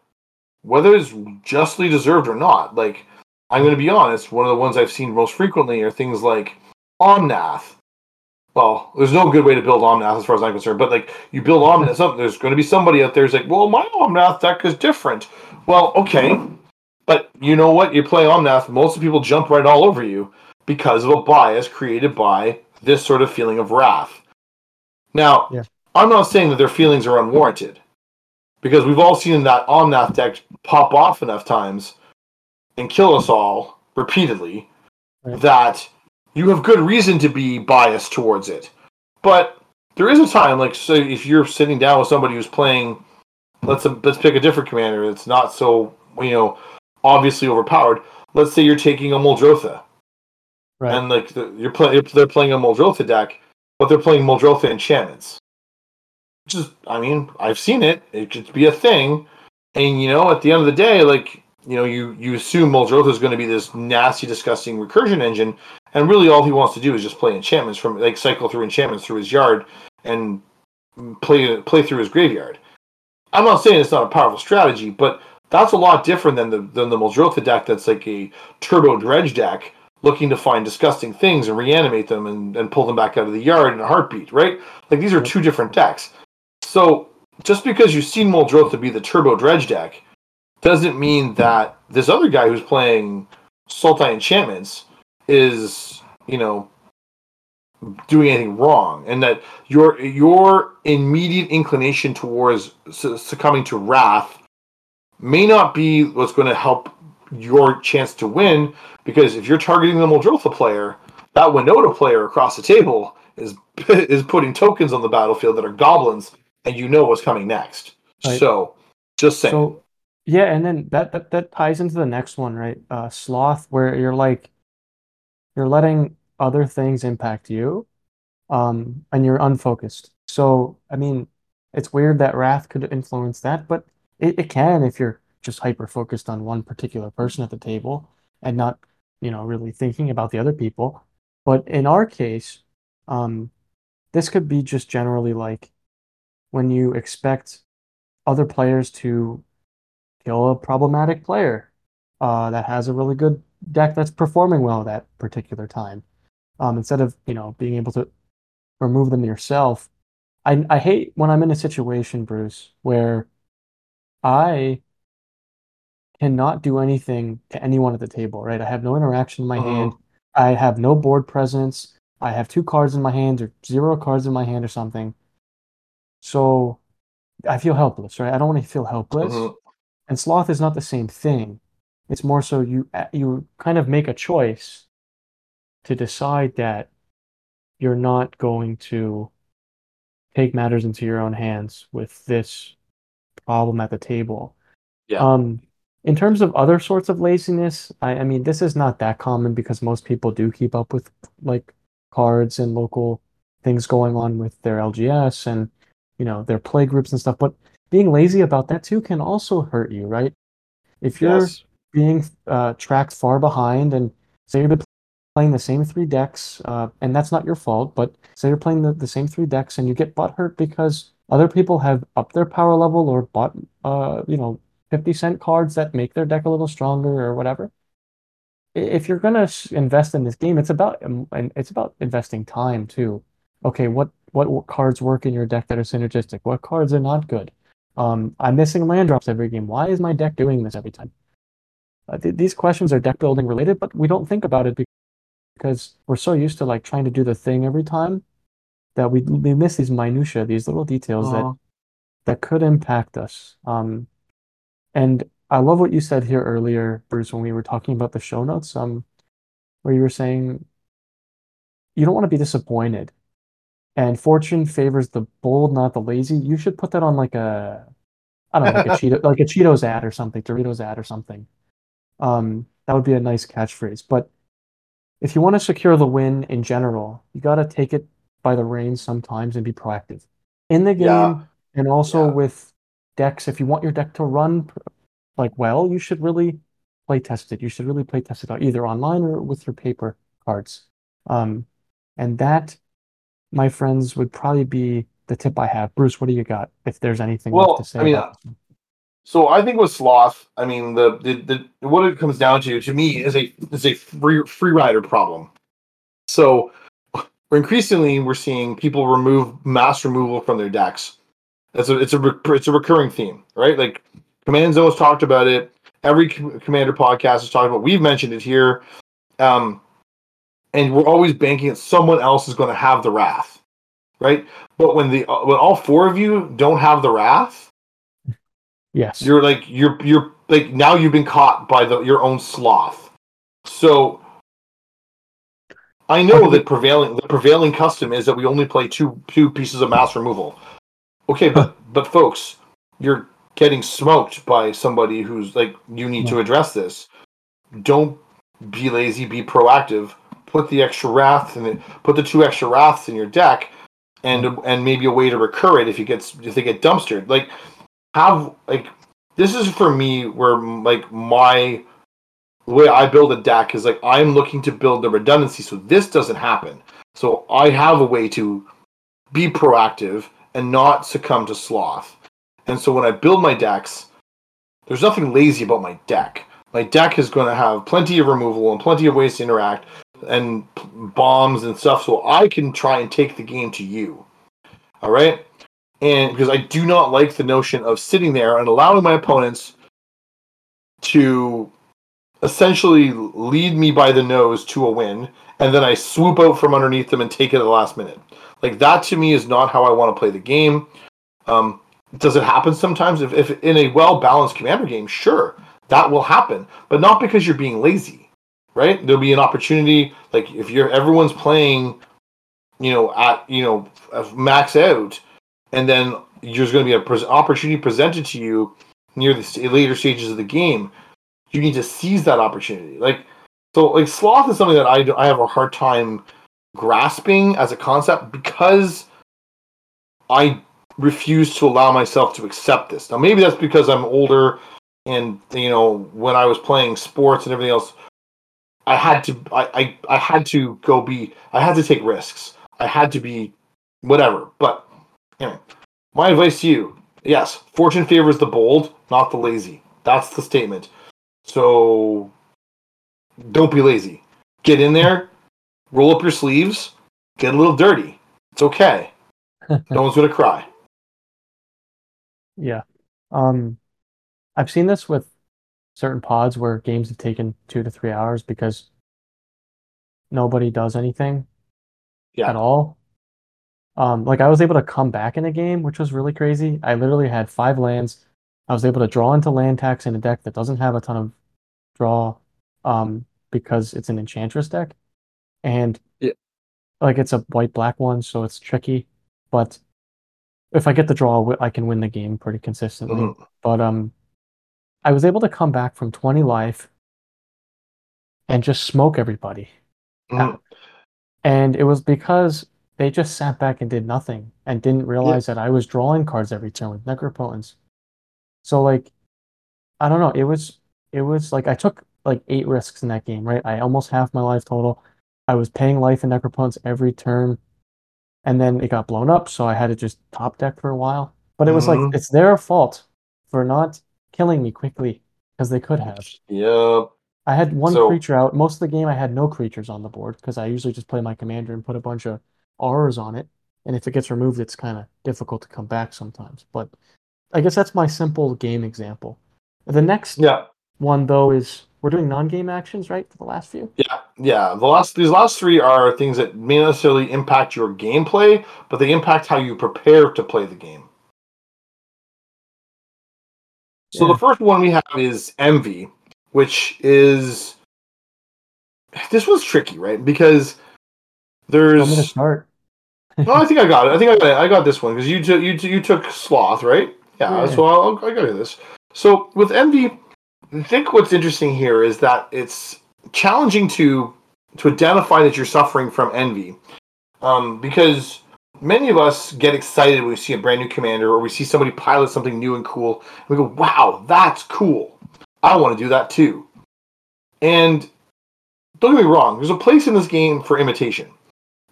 whether it's justly deserved or not. Like, I'm going to be honest, one of the ones I've seen most frequently are things like Omnath. Well, there's no good way to build Omnath as far as I'm concerned, but like you build Omnath, there's going to be somebody out there who's like, well, my Omnath deck is different. Well, okay, but you know what? You play Omnath, most of the people jump right all over you because of a bias created by this sort of feeling of wrath. Now, Yeah. I'm not saying that their feelings are unwarranted because we've all seen that Omnath deck pop off enough times and kill us all repeatedly Right. that you have good reason to be biased towards it. But there is a time, like, so if you're sitting down with somebody who's playing, let's let's pick a different commander that's not so you know obviously overpowered. Let's say you're taking a Muldrotha, Right. and like the, you're playing, they're playing a Muldrotha deck, but they're playing Muldrotha enchantments. Is, I mean, I've seen it. It could be a thing, and you know, at the end of the day, like you know, you you assume Muldrotha is going to be this nasty, disgusting recursion engine, and really all he wants to do is just play enchantments from like cycle through enchantments through his yard and play play through his graveyard. I'm not saying it's not a powerful strategy, but that's a lot different than the than the Muldrotha deck that's like a turbo dredge deck looking to find disgusting things and reanimate them and, and pull them back out of the yard in a heartbeat, right? Like these are two different decks. So just because you've seen to be the turbo dredge deck doesn't mean that this other guy who's playing Sultai enchantments is, you know, doing anything wrong and that your your immediate inclination towards succumbing to wrath may not be what's going to help your chance to win because if you're targeting the Muldrotha player, that Winota player across the table is is putting tokens on the battlefield that are goblins, and you know what's coming next. Right. So, just saying. So yeah, and then that, that that ties into the next one, right? Uh, sloth, where you're like, you're letting other things impact you, um, and you're unfocused. So I mean, it's weird that wrath could influence that, but it, it can if you're just hyper focused on one particular person at the table and not, you know, really thinking about the other people. But in our case, um, this could be just generally like when you expect other players to kill a problematic player uh, that has a really good deck that's performing well at that particular time. Um, instead of you know being able to remove them yourself, I I hate when I'm in a situation, Bruce, where I cannot do anything to anyone at the table. Right, I have no interaction in my Mhm. hand. I have no board presence. I have two cards in my hand or zero cards in my hand or something. So I feel helpless, right? I don't want to feel helpless. Mhm. And sloth is not the same thing. It's more so you you kind of make a choice to decide that you're not going to take matters into your own hands with this problem at the table. Yeah. Um, in terms of other sorts of laziness, I, I mean, this is not that common because most people do keep up with like cards and local things going on with their LGS and you know their play groups and stuff. But being lazy about that too can also hurt you, right? If you're Yes. being uh, tracked far behind and say you're playing the same three decks, uh, and that's not your fault, but say you're playing the, the same three decks and you get butthurt because Other people have upped their power level or bought, uh, you know, 50 cent cards that make their deck a little stronger or whatever. If you're gonna invest in this game, it's about um, and it's about investing time too. Okay, what what cards work in your deck that are synergistic? What cards are not good? Um, I'm missing land drops every game. Why is my deck doing this every time? Uh, th- these questions are deck building related, but we don't think about it because we're so used to like trying to do the thing every time that we we miss these minutia, these little details Aw. that that could impact us. Um, and I love what you said here earlier, Bruce, when we were talking about the show notes. Um, where you were saying you don't want to be disappointed, and fortune favors the bold, not the lazy. You should put that on like a, I don't know, like a Cheeto, like a Cheetos ad or something, Doritos ad or something. Um, that would be a nice catchphrase. But if you want to secure the win in general, you got to take it by the reins sometimes and be proactive in the game Yeah. and also Yeah. with decks. If you want your deck to run like well, you should really play test it. You should really play test it out either online or with your paper cards. Um, and that, my friends, would probably be the tip I have. Bruce, what do you got? If there's anything Well, to say I mean, one. So I think with sloth, I mean the, the the what it comes down to to me is a is a free free rider problem. So increasingly we're seeing people remove mass removal from their decks. It's a it's a it's a recurring theme, right? Like Command Zone has talked about it. Every Commander podcast has talked about. We've mentioned it here, um, and we're always banking that someone else is going to have the wrath, right? But when the when all four of you don't have the wrath, Yes. you're like you're you're like now you've been caught by the your own sloth. So I know that prevailing the prevailing custom is that we only play two two pieces of mass removal. Okay, but but folks, you're getting smoked by somebody who's like you need to address this. Don't be lazy, be proactive. Put the extra wrath and put the two extra wraths in your deck and and maybe a way to recur it if you get if they get dumpstered. Like have like this is for me where like my the way I build a deck is like I'm looking to build the redundancy so this doesn't happen. So I have a way to be proactive and not succumb to sloth. And so when I build my decks, there's nothing lazy about my deck. My deck is going to have plenty of removal and plenty of ways to interact and bombs and stuff so I can try and take the game to you. All right? And because I do not like the notion of sitting there and allowing my opponents to essentially lead me by the nose to a win, and then I swoop out from underneath them and take it at the last minute. Like that to me is not how I want to play the game. Um, does it happen sometimes? If, if in a well balanced commander game, sure, that will happen, but not because you're being lazy, right? There'll be an opportunity, like if you're everyone's playing, you know, at you know max out, and then there's going to be an pres- opportunity presented to you near the st- later stages of the game. You need to seize that opportunity. Like so, like sloth is something that I I have a hard time grasping as a concept because I refuse to allow myself to accept this. Now, maybe that's because I'm older, and you know, when I was playing sports and everything else, I had to I, I, I had to go be I had to take risks. I had to be whatever. But anyway, my advice to you: yes, fortune favors the bold, not the lazy. That's the statement. So don't be lazy. Get in there, roll up your sleeves, get a little dirty. It's okay. no one's gonna cry. Yeah. Um, I've seen this with certain pods where games have taken two to three hours because nobody does anything Yeah. at all. Um, like I was able to come back in a game, which was really crazy. I literally had five lands. I was able to draw into land tax in a deck that doesn't have a ton of draw, um, because it's an enchantress deck, and Yeah. like it's a white black one, so it's tricky. But if I get the draw, I can win the game pretty consistently. Mhm. But um, I was able to come back from 20 life and just smoke everybody. Mhm. And it was because they just sat back and did nothing and didn't realize that I was drawing cards every turn with necropotence. So like, I don't know. It was it was like I took like eight risks in that game, right? I almost half my life total. I was paying life in necropotence every turn. and then it got blown up, so I had to just top deck for a while. But it was Mhm. like it's their fault for not killing me quickly because they could have. Yep. I had one So- creature out. Most of the game, I had no creatures on the board because I usually just play my commander and put a bunch of auras on it. And if it gets removed, it's kind of difficult to come back sometimes. But I guess that's my simple game example. The next Yeah. one, though, is we're doing non-game actions, right? For the last few. Yeah, yeah. The last these last three are things that may not necessarily impact your gameplay, but they impact how you prepare to play the game. So Yeah. the first one we have is envy, which is this was tricky, right? Because I'm gonna there's start. no, I think I got it. I think I got it. I got this one because you took you t- you took sloth, right? Yeah. Yeah. So I'll, I got this. So with envy, I think what's interesting here is that it's challenging to to identify that you're suffering from envy, um, because many of us get excited when we see a brand new commander or we see somebody pilot something new and cool. And we go, "Wow, that's cool! I want to do that too." And don't get me wrong. There's a place in this game for imitation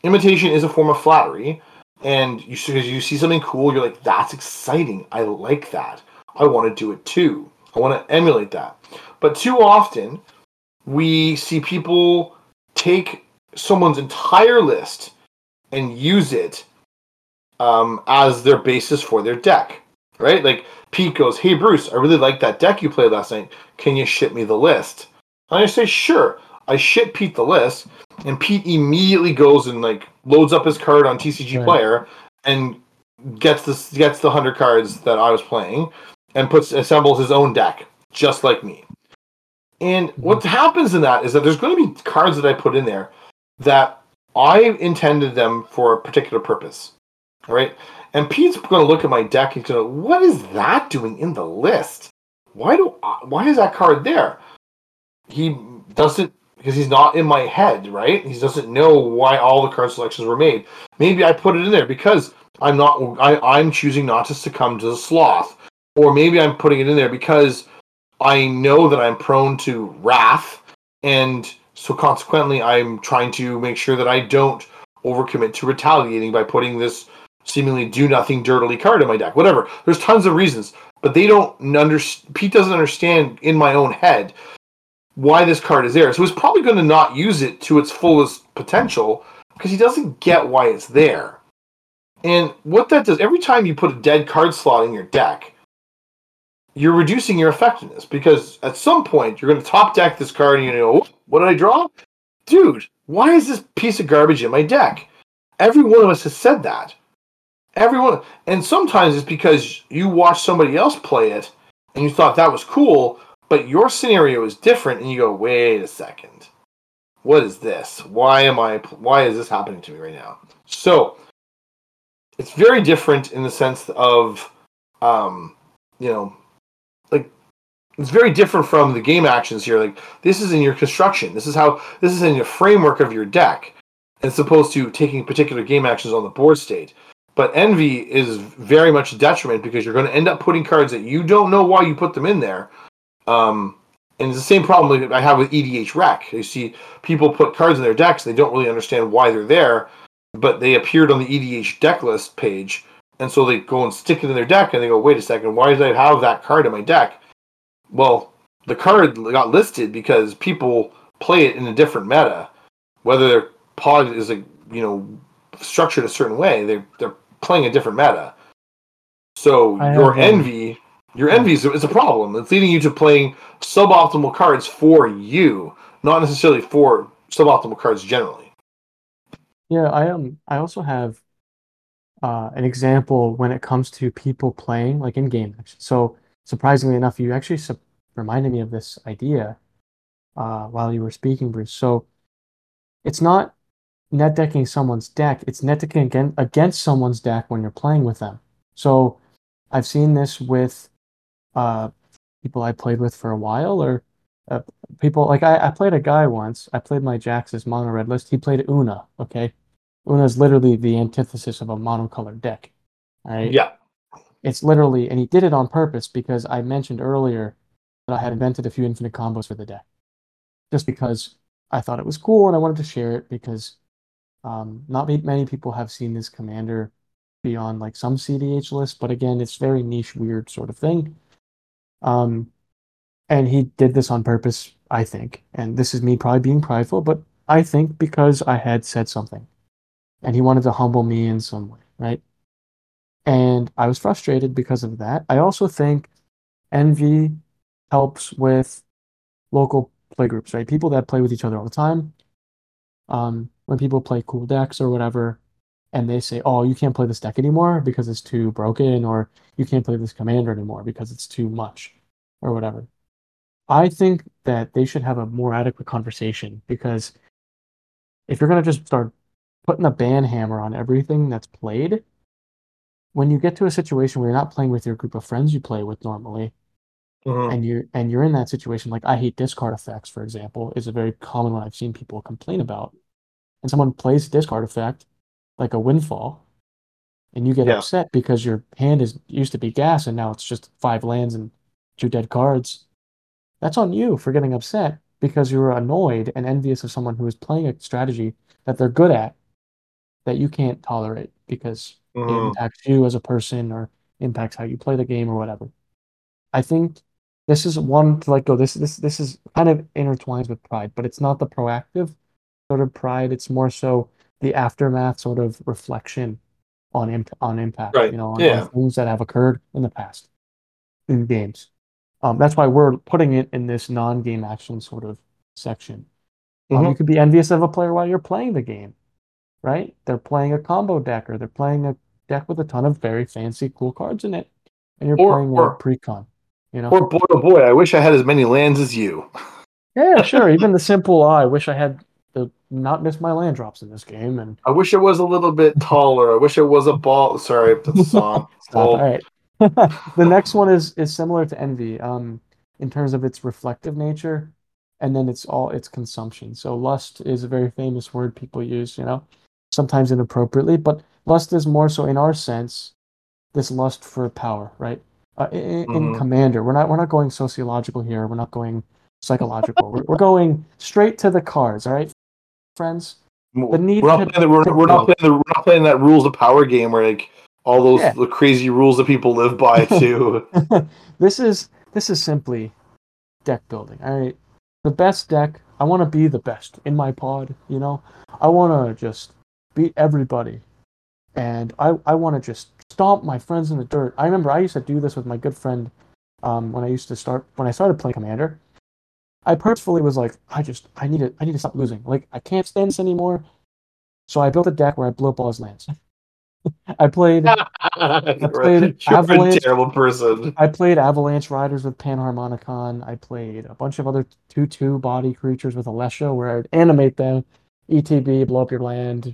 imitation is a form of flattery and you you see something cool you're like that's exciting i like that i want to do it too i want to emulate that but too often we see people take someone's entire list and use it um, as their basis for their deck right like pete goes hey bruce i really like that deck you played last night can you ship me the list and i say sure i ship pete the list and Pete immediately goes and like loads up his card on TCG Right. Player and gets the gets the hundred cards that I was playing and puts assembles his own deck just like me. And what happens in that is that there's going to be cards that I put in there that I intended them for a particular purpose. Right, and Pete's going to look at my deck and to, "What is that doing in the list? Why do I, why is that card there?" He doesn't because he's not in my head, right? He doesn't know why all the card selections were made. Maybe I put it in there because I'm not. I, I'm choosing not to succumb to the sloth, or maybe I'm putting it in there because I know that I'm prone to wrath, and so consequently, I'm trying to make sure that I don't overcommit to retaliating by putting this seemingly do nothing dirtily card in my deck. Whatever. There's tons of reasons, but they don't under. Pete doesn't understand in my own head why this card is there. So he's probably going to not use it to its fullest potential because he doesn't get why it's there. And what that does, every time you put a dead card slot in your deck, you're reducing your effectiveness because at some point you're going to top deck this card and you know, "Oh, what did I draw? Dude, why is this piece of garbage in my deck? Every one of us has said that. Everyone, and sometimes it's because you watch somebody else play it and you thought that was cool, but your scenario is different and you go wait a second. What is this? Why am i why is this happening to me right now? So it's very different in the sense of um you know like it's very different from the game actions here. Like this is in your construction. This is how this is in your framework of your deck as opposed to taking particular game actions on the board state but envy is very much detriment because you're going to end up putting cards that you don't know why you put them in there um, and it's the same problem I have with EDHREC. You see people put cards in their decks, they don't really understand why they're there, but they appeared on the EDH deck list page, and so they go and stick it in their deck, and they go, wait a second, why did I have that card in my deck? Well, the card got listed because people play it in a different meta. Whether their pod is a you know structured a certain way, they they're playing a different meta. So I your envy, your envy is, is a problem. It's leading you to playing suboptimal cards for you, not necessarily for suboptimal cards generally. Yeah, I um I also have uh, an example when it comes to people playing like in game action. So surprisingly enough, you actually su- reminded me of this idea uh, while you were speaking, Bruce. So it's not net decking someone's deck; it's net decking again against someone's deck when you're playing with them. So I've seen this with uh, people I played with for a while, or uh, people like I, I played a guy once. I played my Jaxis mono red list. He played Una. Okay, Una is literally the antithesis of a monocolored deck. Right. Yeah. It's literally, and he did it on purpose because I mentioned earlier that I had invented a few infinite combos for the deck, just because I thought it was cool and I wanted to share it because Um, not many people have seen this commander beyond like some CDH lists, but again, it's very niche, weird sort of thing. Um, and he did this on purpose, I think. And this is me probably being prideful, but I think because I had said something, and he wanted to humble me in some way, right? And I was frustrated because of that. I also think envy helps with local play groups, right? People that play with each other all the time. Um, when people play cool decks or whatever, and they say, "Oh, you can't play this deck anymore because it's too broken," or "You can't play this commander anymore because it's too much," or whatever. I think that they should have a more adequate conversation because if you're gonna just start putting a ban hammer on everything that's played, when you get to a situation where you're not playing with your group of friends you play with normally, Mhm. and you're and you're in that situation, like I hate discard effects, for example, is a very common one I've seen people complain about. And someone plays discard effect, like a windfall, and you get Yeah. upset because your hand is used to be gas and now it's just five lands and two dead cards. That's on you for getting upset because you were annoyed and envious of someone who is playing a strategy that they're good at that you can't tolerate because it Mhm. impacts you as a person or impacts how you play the game or whatever. I think this is one to like go. This this this is kind of intertwines with pride, but it's not the proactive sort of pride. It's more so the aftermath sort of reflection on imp- on impact. Right, You know, on, yeah. on things that have occurred in the past in games. Um, that's why we're putting it in this non-game action sort of section. Um, Mhm. you could be envious of a player while you're playing the game, right? They're playing a combo deck or they're playing a deck with a ton of very fancy, cool cards in it, and you're Or- playing or- a pre-con. You know, Or boy, oh boy, I wish I had as many lands as you. yeah, sure. Even the simple, "Oh, I wish I had to not miss my land drops in this game, and I wish it was a little bit taller. I wish it was a ball. Sorry, that's a song. All right. the next one is is similar to envy, um, in terms of its reflective nature, and then it's all its consumption. So lust is a very famous word people use, you know, sometimes inappropriately, but lust is more so in our sense, this lust for power, right? Uh, in, in Mhm. Commander, we're not we're not going sociological here. We're not going psychological. we're, we're going straight to the cards. All right, friends. The need we're, not playing the, we're, to we're not playing the, we're not playing that rules of power game where like all those Yeah. the crazy rules that people live by too. this is this is simply deck building. All right, the best deck. I want to be the best in my pod. You know, I want to just beat everybody, and I I want to just stomp my friends in the dirt. I remember I used to do this with my good friend um, when I used to start when I started playing Commander. I purposefully was like, I just I need to I need to stop losing. Like I can't stand this anymore. So I built a deck where I blew up all his lands. I played You're, played a- you're a Avalanche. terrible person. I played Avalanche Riders with Panharmonicon. I played a bunch of other 2 2 body creatures with Alesha where I'd animate them, ETB, blow up your land,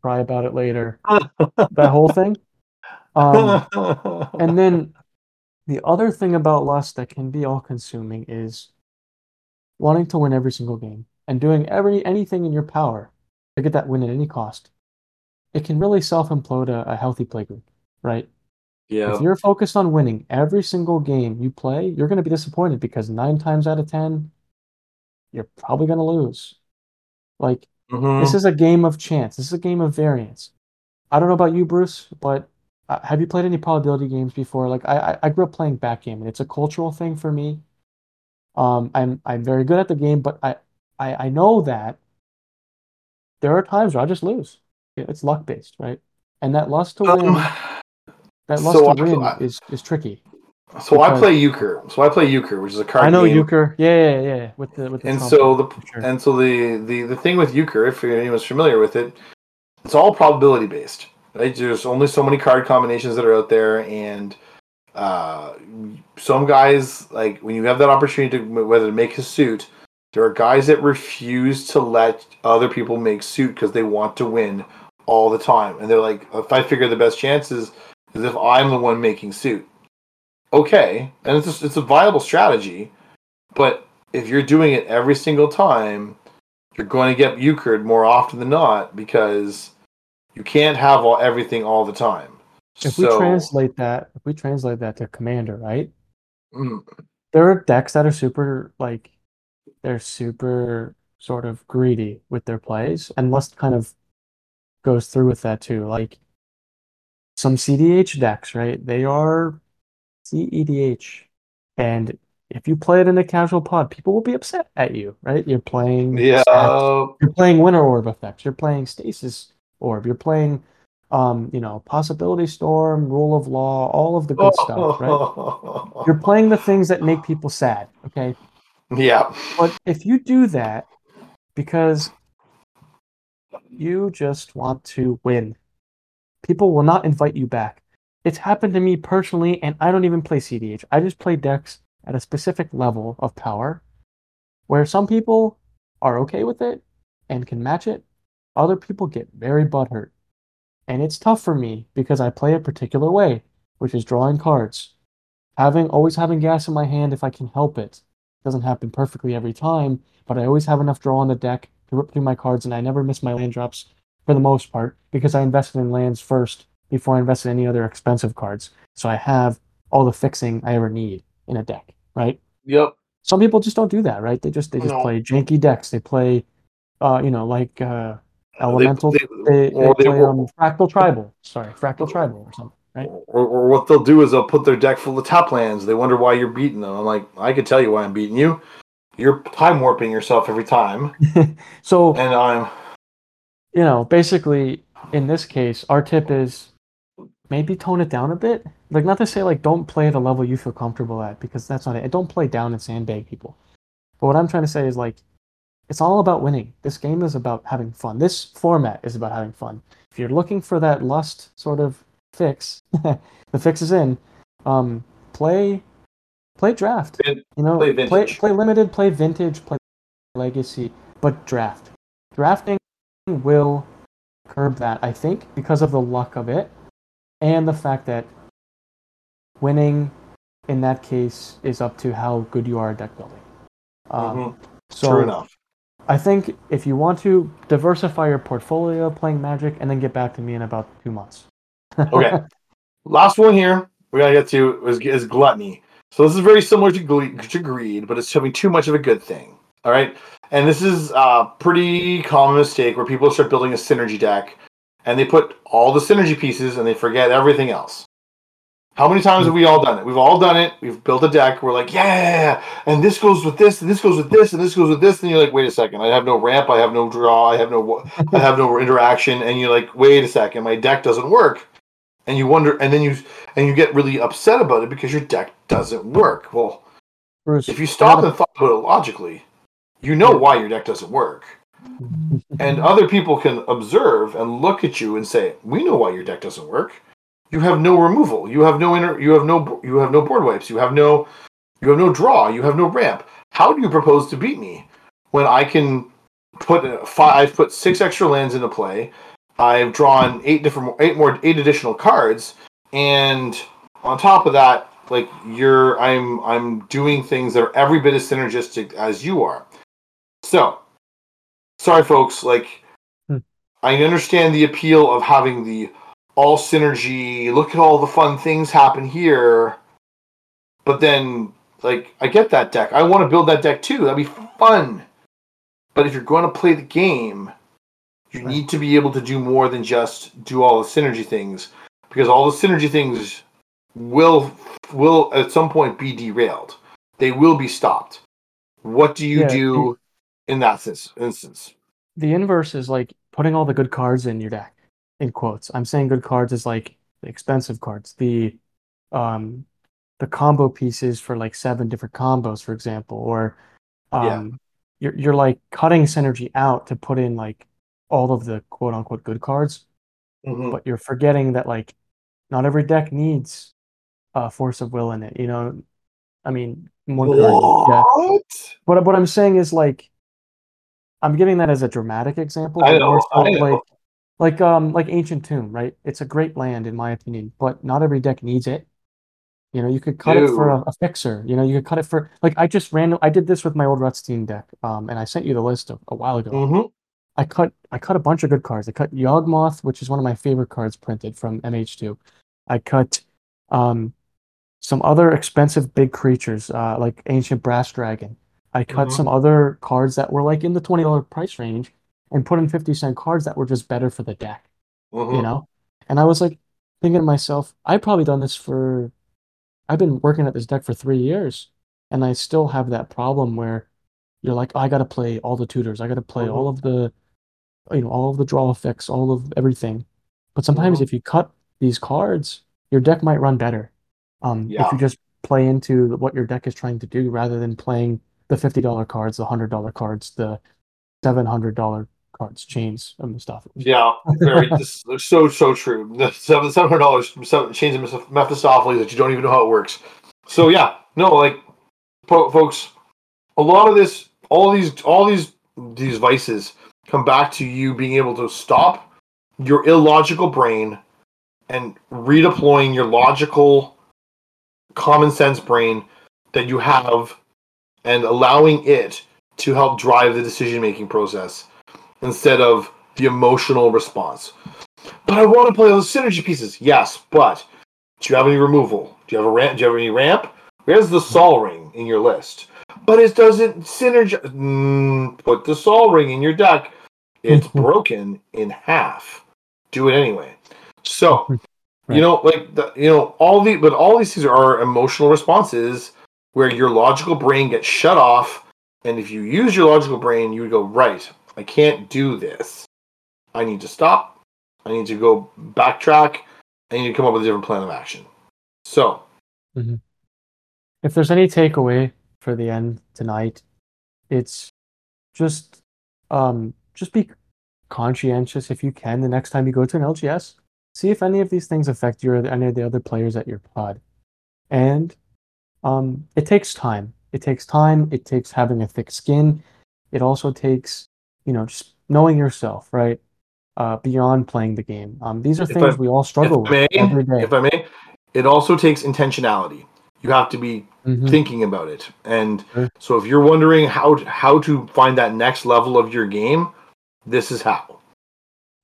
cry about it later. that whole thing. Um, and then the other thing about Lust that can be all consuming is wanting to win every single game and doing every anything in your power to get that win at any cost. It can really self implode a, a healthy playgroup, right? yeah. If you're focused on winning every single game you play, you're going to be disappointed because nine times out of 10, you're probably going to lose. Like, Mhm. this is a game of chance. This is a game of variance. I don't know about you, Bruce, but uh, have you played any probability games before? Like, I, I, grew up playing backgammon. It's a cultural thing for me. Um, I'm I'm very good at the game, but I, I, I know that there are times where I just lose. It's luck based, right? And that lust to win, Um, that lust so to I- win I- is is tricky. so I play euchre. So I play euchre, which is a card game. I know game. euchre. Yeah, yeah, yeah. With the with the and so the sure. and so the, the the thing with euchre, if anyone's familiar with it, it's all probability based. There's only so many card combinations that are out there, and uh, some guys like when you have that opportunity to whether to make a suit, there are guys that refuse to let other people make suit because they want to win all the time, and they're like, if I figure the best chances is if I'm the one making suit. Okay, and it's a, it's a viable strategy, but if you're doing it every single time, you're going to get euchred more often than not because you can't have all, everything all the time. if so, we translate that, if we translate that to commander, right? Mm, There are decks that are super like they're super sort of greedy with their plays and lust kind of goes through with that too. Like some CDH decks, right? They are CEDH. And if you play it in a casual pod, people will be upset at you, right? You're playing Yeah. stats, you're playing winter orb effects, you're playing stasis orb, you're playing um, you know, possibility storm, rule of law, all of the good stuff, right? You're playing the things that make people sad, okay? yeah. But if you do that because you just want to win, people will not invite you back. It's happened to me personally, and I don't even play cEDH. I just play decks at a specific level of power where some people are okay with it and can match it. Other people get very butthurt. And it's tough for me because I play a particular way, which is drawing cards. Having always having gas in my hand if I can help it. Doesn't happen perfectly every time, but I always have enough draw on the deck to rip through my cards, and I never miss my land drops for the most part because I invested in lands first before I invested in any other expensive cards. So I have all the fixing I ever need in a deck, right? Yep. Some people just don't do that, right? They just they just No. play janky decks. They play, uh, you know, like uh, elemental. They- They, they, or they play um, fractal tribal. Sorry, fractal tribal or something, right? Or, or what they'll do is they'll put their deck full of tap lands. They wonder why you're beating them. I'm like, I could tell you why I'm beating you. You're time warping yourself every time, So and I'm you know, basically in this case, our tip is maybe tone it down a bit. Like not to say like don't play at a level you feel comfortable at because that's not it. Don't play down and sandbag people. But what I'm trying to say is like it's all about winning. This game is about having fun. This format is about having fun. If you're looking for that lust sort of fix, the fix is in. Um, play, play draft. Vin- You know, play play, play limited, play vintage, play legacy, but draft. Drafting will curb that, I think, because of the luck of it, and the fact that winning in that case is up to how good you are at deck building. Um, Mhm. so true enough. I think if you want to diversify your portfolio playing Magic, and then get back to me in about two months. Okay. Last one here we gotta get to is, is gluttony. So this is very similar to, gle- to greed, but it's having too much of a good thing. All right, and this is a pretty common mistake where people start building a synergy deck, and they put all the synergy pieces and they forget everything else. How many times have we all done it? We've all done it. We've built a deck. We're like, yeah, and this goes with this, and this goes with this, and this goes with this. And you're like, wait a second, I have no ramp, I have no draw, I have no, I have no interaction. And you're like, wait a second, my deck doesn't work and you wonder and then you and you get really upset about it because your deck doesn't work well Bruce, if you stop and thought about it logically you know why your deck doesn't work and other people can observe and look at you and say we know why your deck doesn't work you have no removal. You have no inner. you have no you have no board wipes. You have no you have no draw. You have no ramp. How do you propose to beat me when i can put five i've put six extra lands into play. I've drawn eight different eight more eight additional cards. And on top of that like you're i'm i'm doing things that are every bit as synergistic as you are. So sorry folks. Like Hmm. i understand the appeal of having the all synergy look at all the fun things happen here. But then like i get that deck. I want to build that deck too. That'd be fun. But if you're going to play the game you need to be able to do more than just do all the synergy things. Because all the synergy things will will at some point be derailed. They will be stopped. What do you Yeah, do in that instance? The inverse is like putting all the good cards in your deck in quotes i'm saying good cards is like the expensive cards the um the combo pieces for like seven different combos for example or um Yeah. you're, you're like cutting synergy out to put in like all of the quote unquote good cards but you're forgetting that like not every deck needs a force of will in it you know i mean one card yeah what but what I'm saying is like I'm giving that as a dramatic example. I know, I know. like like um like Ancient Tomb, right? It's a great land in my opinion, but not every deck needs it. You know, you could cut it for a, a fixer. You know, you could cut it for like I just random I did this with my old Rutstein deck, um, and I sent you the list a, a while ago. mm-hmm. I cut I cut a bunch of good cards. I cut Yawgmoth, which is one of my favorite cards printed from MH2. I cut um some other expensive big creatures, uh, like Ancient Brass Dragon. I cut Mhm. some other cards that were like in the twenty dollar price range and put in 50 cent cards that were just better for the deck, you mm-hmm. know? And I was like thinking to myself, I've probably done this for, I've been working at this deck for three years and I still have that problem where you're like, oh, I got to play all the tutors. I got to play mm-hmm. all of the, you know, all of the draw effects, all of everything. But sometimes mm-hmm. if you cut these cards, your deck might run better. Um, yeah. If you just play into what your deck is trying to do rather than playing the $50 cards, the $100 cards, the $700 carts, chains, and Mustafa. Yeah, very so so true. The seven hundred dollars chains of Mephistopheles that you don't even know how it works. So yeah, no, like po- folks, a lot of this, all these, all these these vices come back to you being able to stop your illogical brain and redeploying your logical common sense brain that you have and allowing it to help drive the decision making process instead of the emotional response. But I want to play those synergy pieces. Yes, but do you have any removal? Do you have a ramp? Do you have any ramp? Where's the Sol Ring in your list? But it doesn't synergize. Mm, put the Sol Ring in your deck. It's broken in half. Do it anyway. So, Right. you know, like the, you know, all the but all these things are emotional responses where your logical brain gets shut off, and if you use your logical brain, you would go right. I can't do this. I need to stop. I need to go backtrack. I need to come up with a different plan of action. So, if there's any takeaway for the end tonight, it's just um just be conscientious if you can the next time you go to an LGS. See if any of these things affect you or any of the other players at your pod. And um it takes time. It takes time, it takes having a thick skin. It also takes, you know, just knowing yourself, right? Uh beyond playing the game. Um these are If things I- we all struggle I, may, with every day. if I may, it also takes intentionality. You have to be Mhm. thinking about it. And Sure. so if you're wondering how how to find that next level of your game, this is how.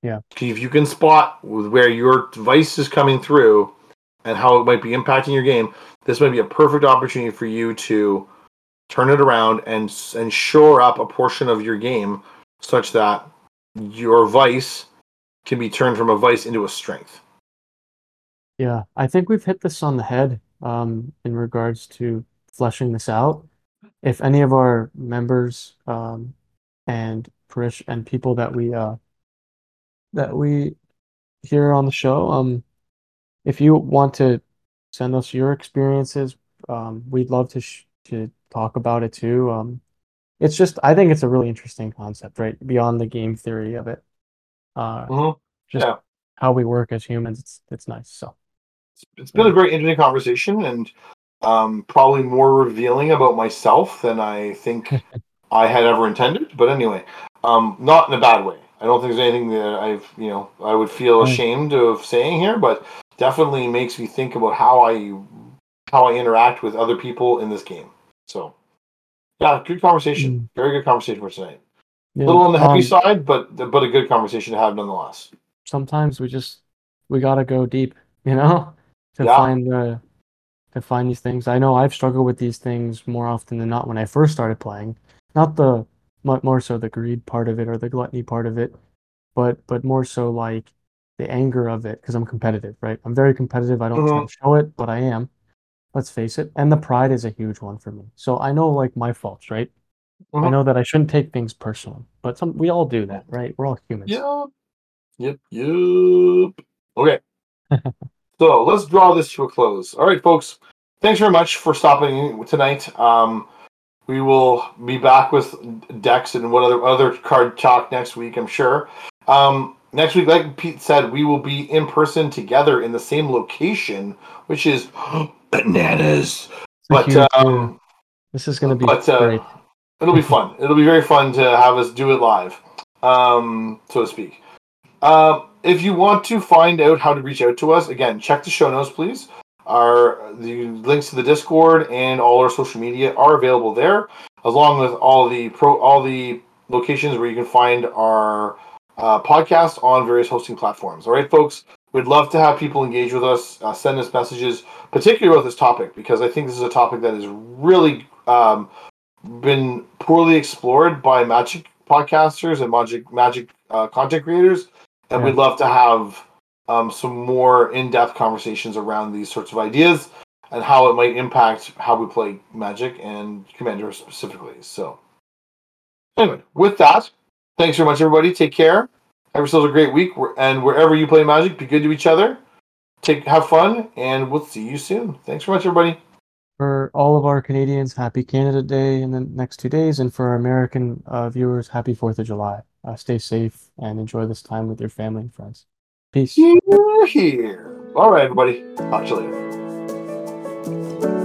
Yeah. If you can spot where your device is coming through and how it might be impacting your game, this might be a perfect opportunity for you to turn it around and and shore up a portion of your game such that your vice can be turned from a vice into a strength. Yeah, I think we've hit this on the head um, in regards to fleshing this out. If any of our members um, and parish and people that we uh, that we hear on the show, um, if you want to send us your experiences, um, we'd love to sh to talk about it too. It's just I think it's a really interesting concept, right? Beyond the game theory of it, uh, Mhm. just Yeah. how we work as humans. It's it's nice. So. it's been a very interesting conversation and um, probably more revealing about myself than I think I had ever intended. But anyway, um, not in a bad way. I don't think there's anything that I've, you know, I would feel Right. ashamed of saying here, but definitely makes me think about how I how I interact with other people in this game. So, yeah, good conversation. Very good conversation for tonight. Yeah, A little on the heavy um, side, but but a good conversation to have nonetheless. sometimes we just we gotta go deep, you know, to Yeah. find the to find these things. I know I've struggled with these things more often than not when I first started playing. Not the more so the greed part of it or the gluttony part of it, but but more so like the anger of it because I'm competitive, right? I'm very competitive. I don't to show it, but I am. Let's face it. And the pride is a huge one for me. So I know like my faults, right? I Mhm. know that I shouldn't take things personally, but some we all do that, right? We're all humans. Yep. Yep. Yep. Okay. so let's draw this to a close. All right, folks. Thanks very much for stopping in tonight. Um, we will be back with decks and what other other card talk next week. I'm sure. Um, next week, like Pete said, we will be in person together in the same location, which is bananas. But uh, um, This is going to be but uh, great. it'll be fun. It'll be very fun to have us do it live, um, so to speak. Um, if you want to find out how to reach out to us, again, check the show notes, please. Our the links to the Discord and all our social media are available there, along with all the pro all the locations where you can find our uh, podcast on various hosting platforms. All right, folks. We'd love to have people engage with us, uh, send us messages, particularly about this topic, because I think this is a topic that has really um, been poorly explored by magic podcasters and magic magic uh, content creators and Yeah. we'd love to have um, some more in-depth conversations around these sorts of ideas and how it might impact how we play Magic and Commander specifically. So, anyway, with that, thanks very much, everybody. Take care. Have yourselves a great week, and wherever you play Magic, be good to each other. Take have fun, and we'll see you soon. Thanks so much, everybody. For all of our Canadians, happy Canada Day in the next two days, and for our American uh, viewers, happy Fourth of July. Uh, stay safe and enjoy this time with your family and friends. Peace. You're here. All right, everybody. Talk to you later.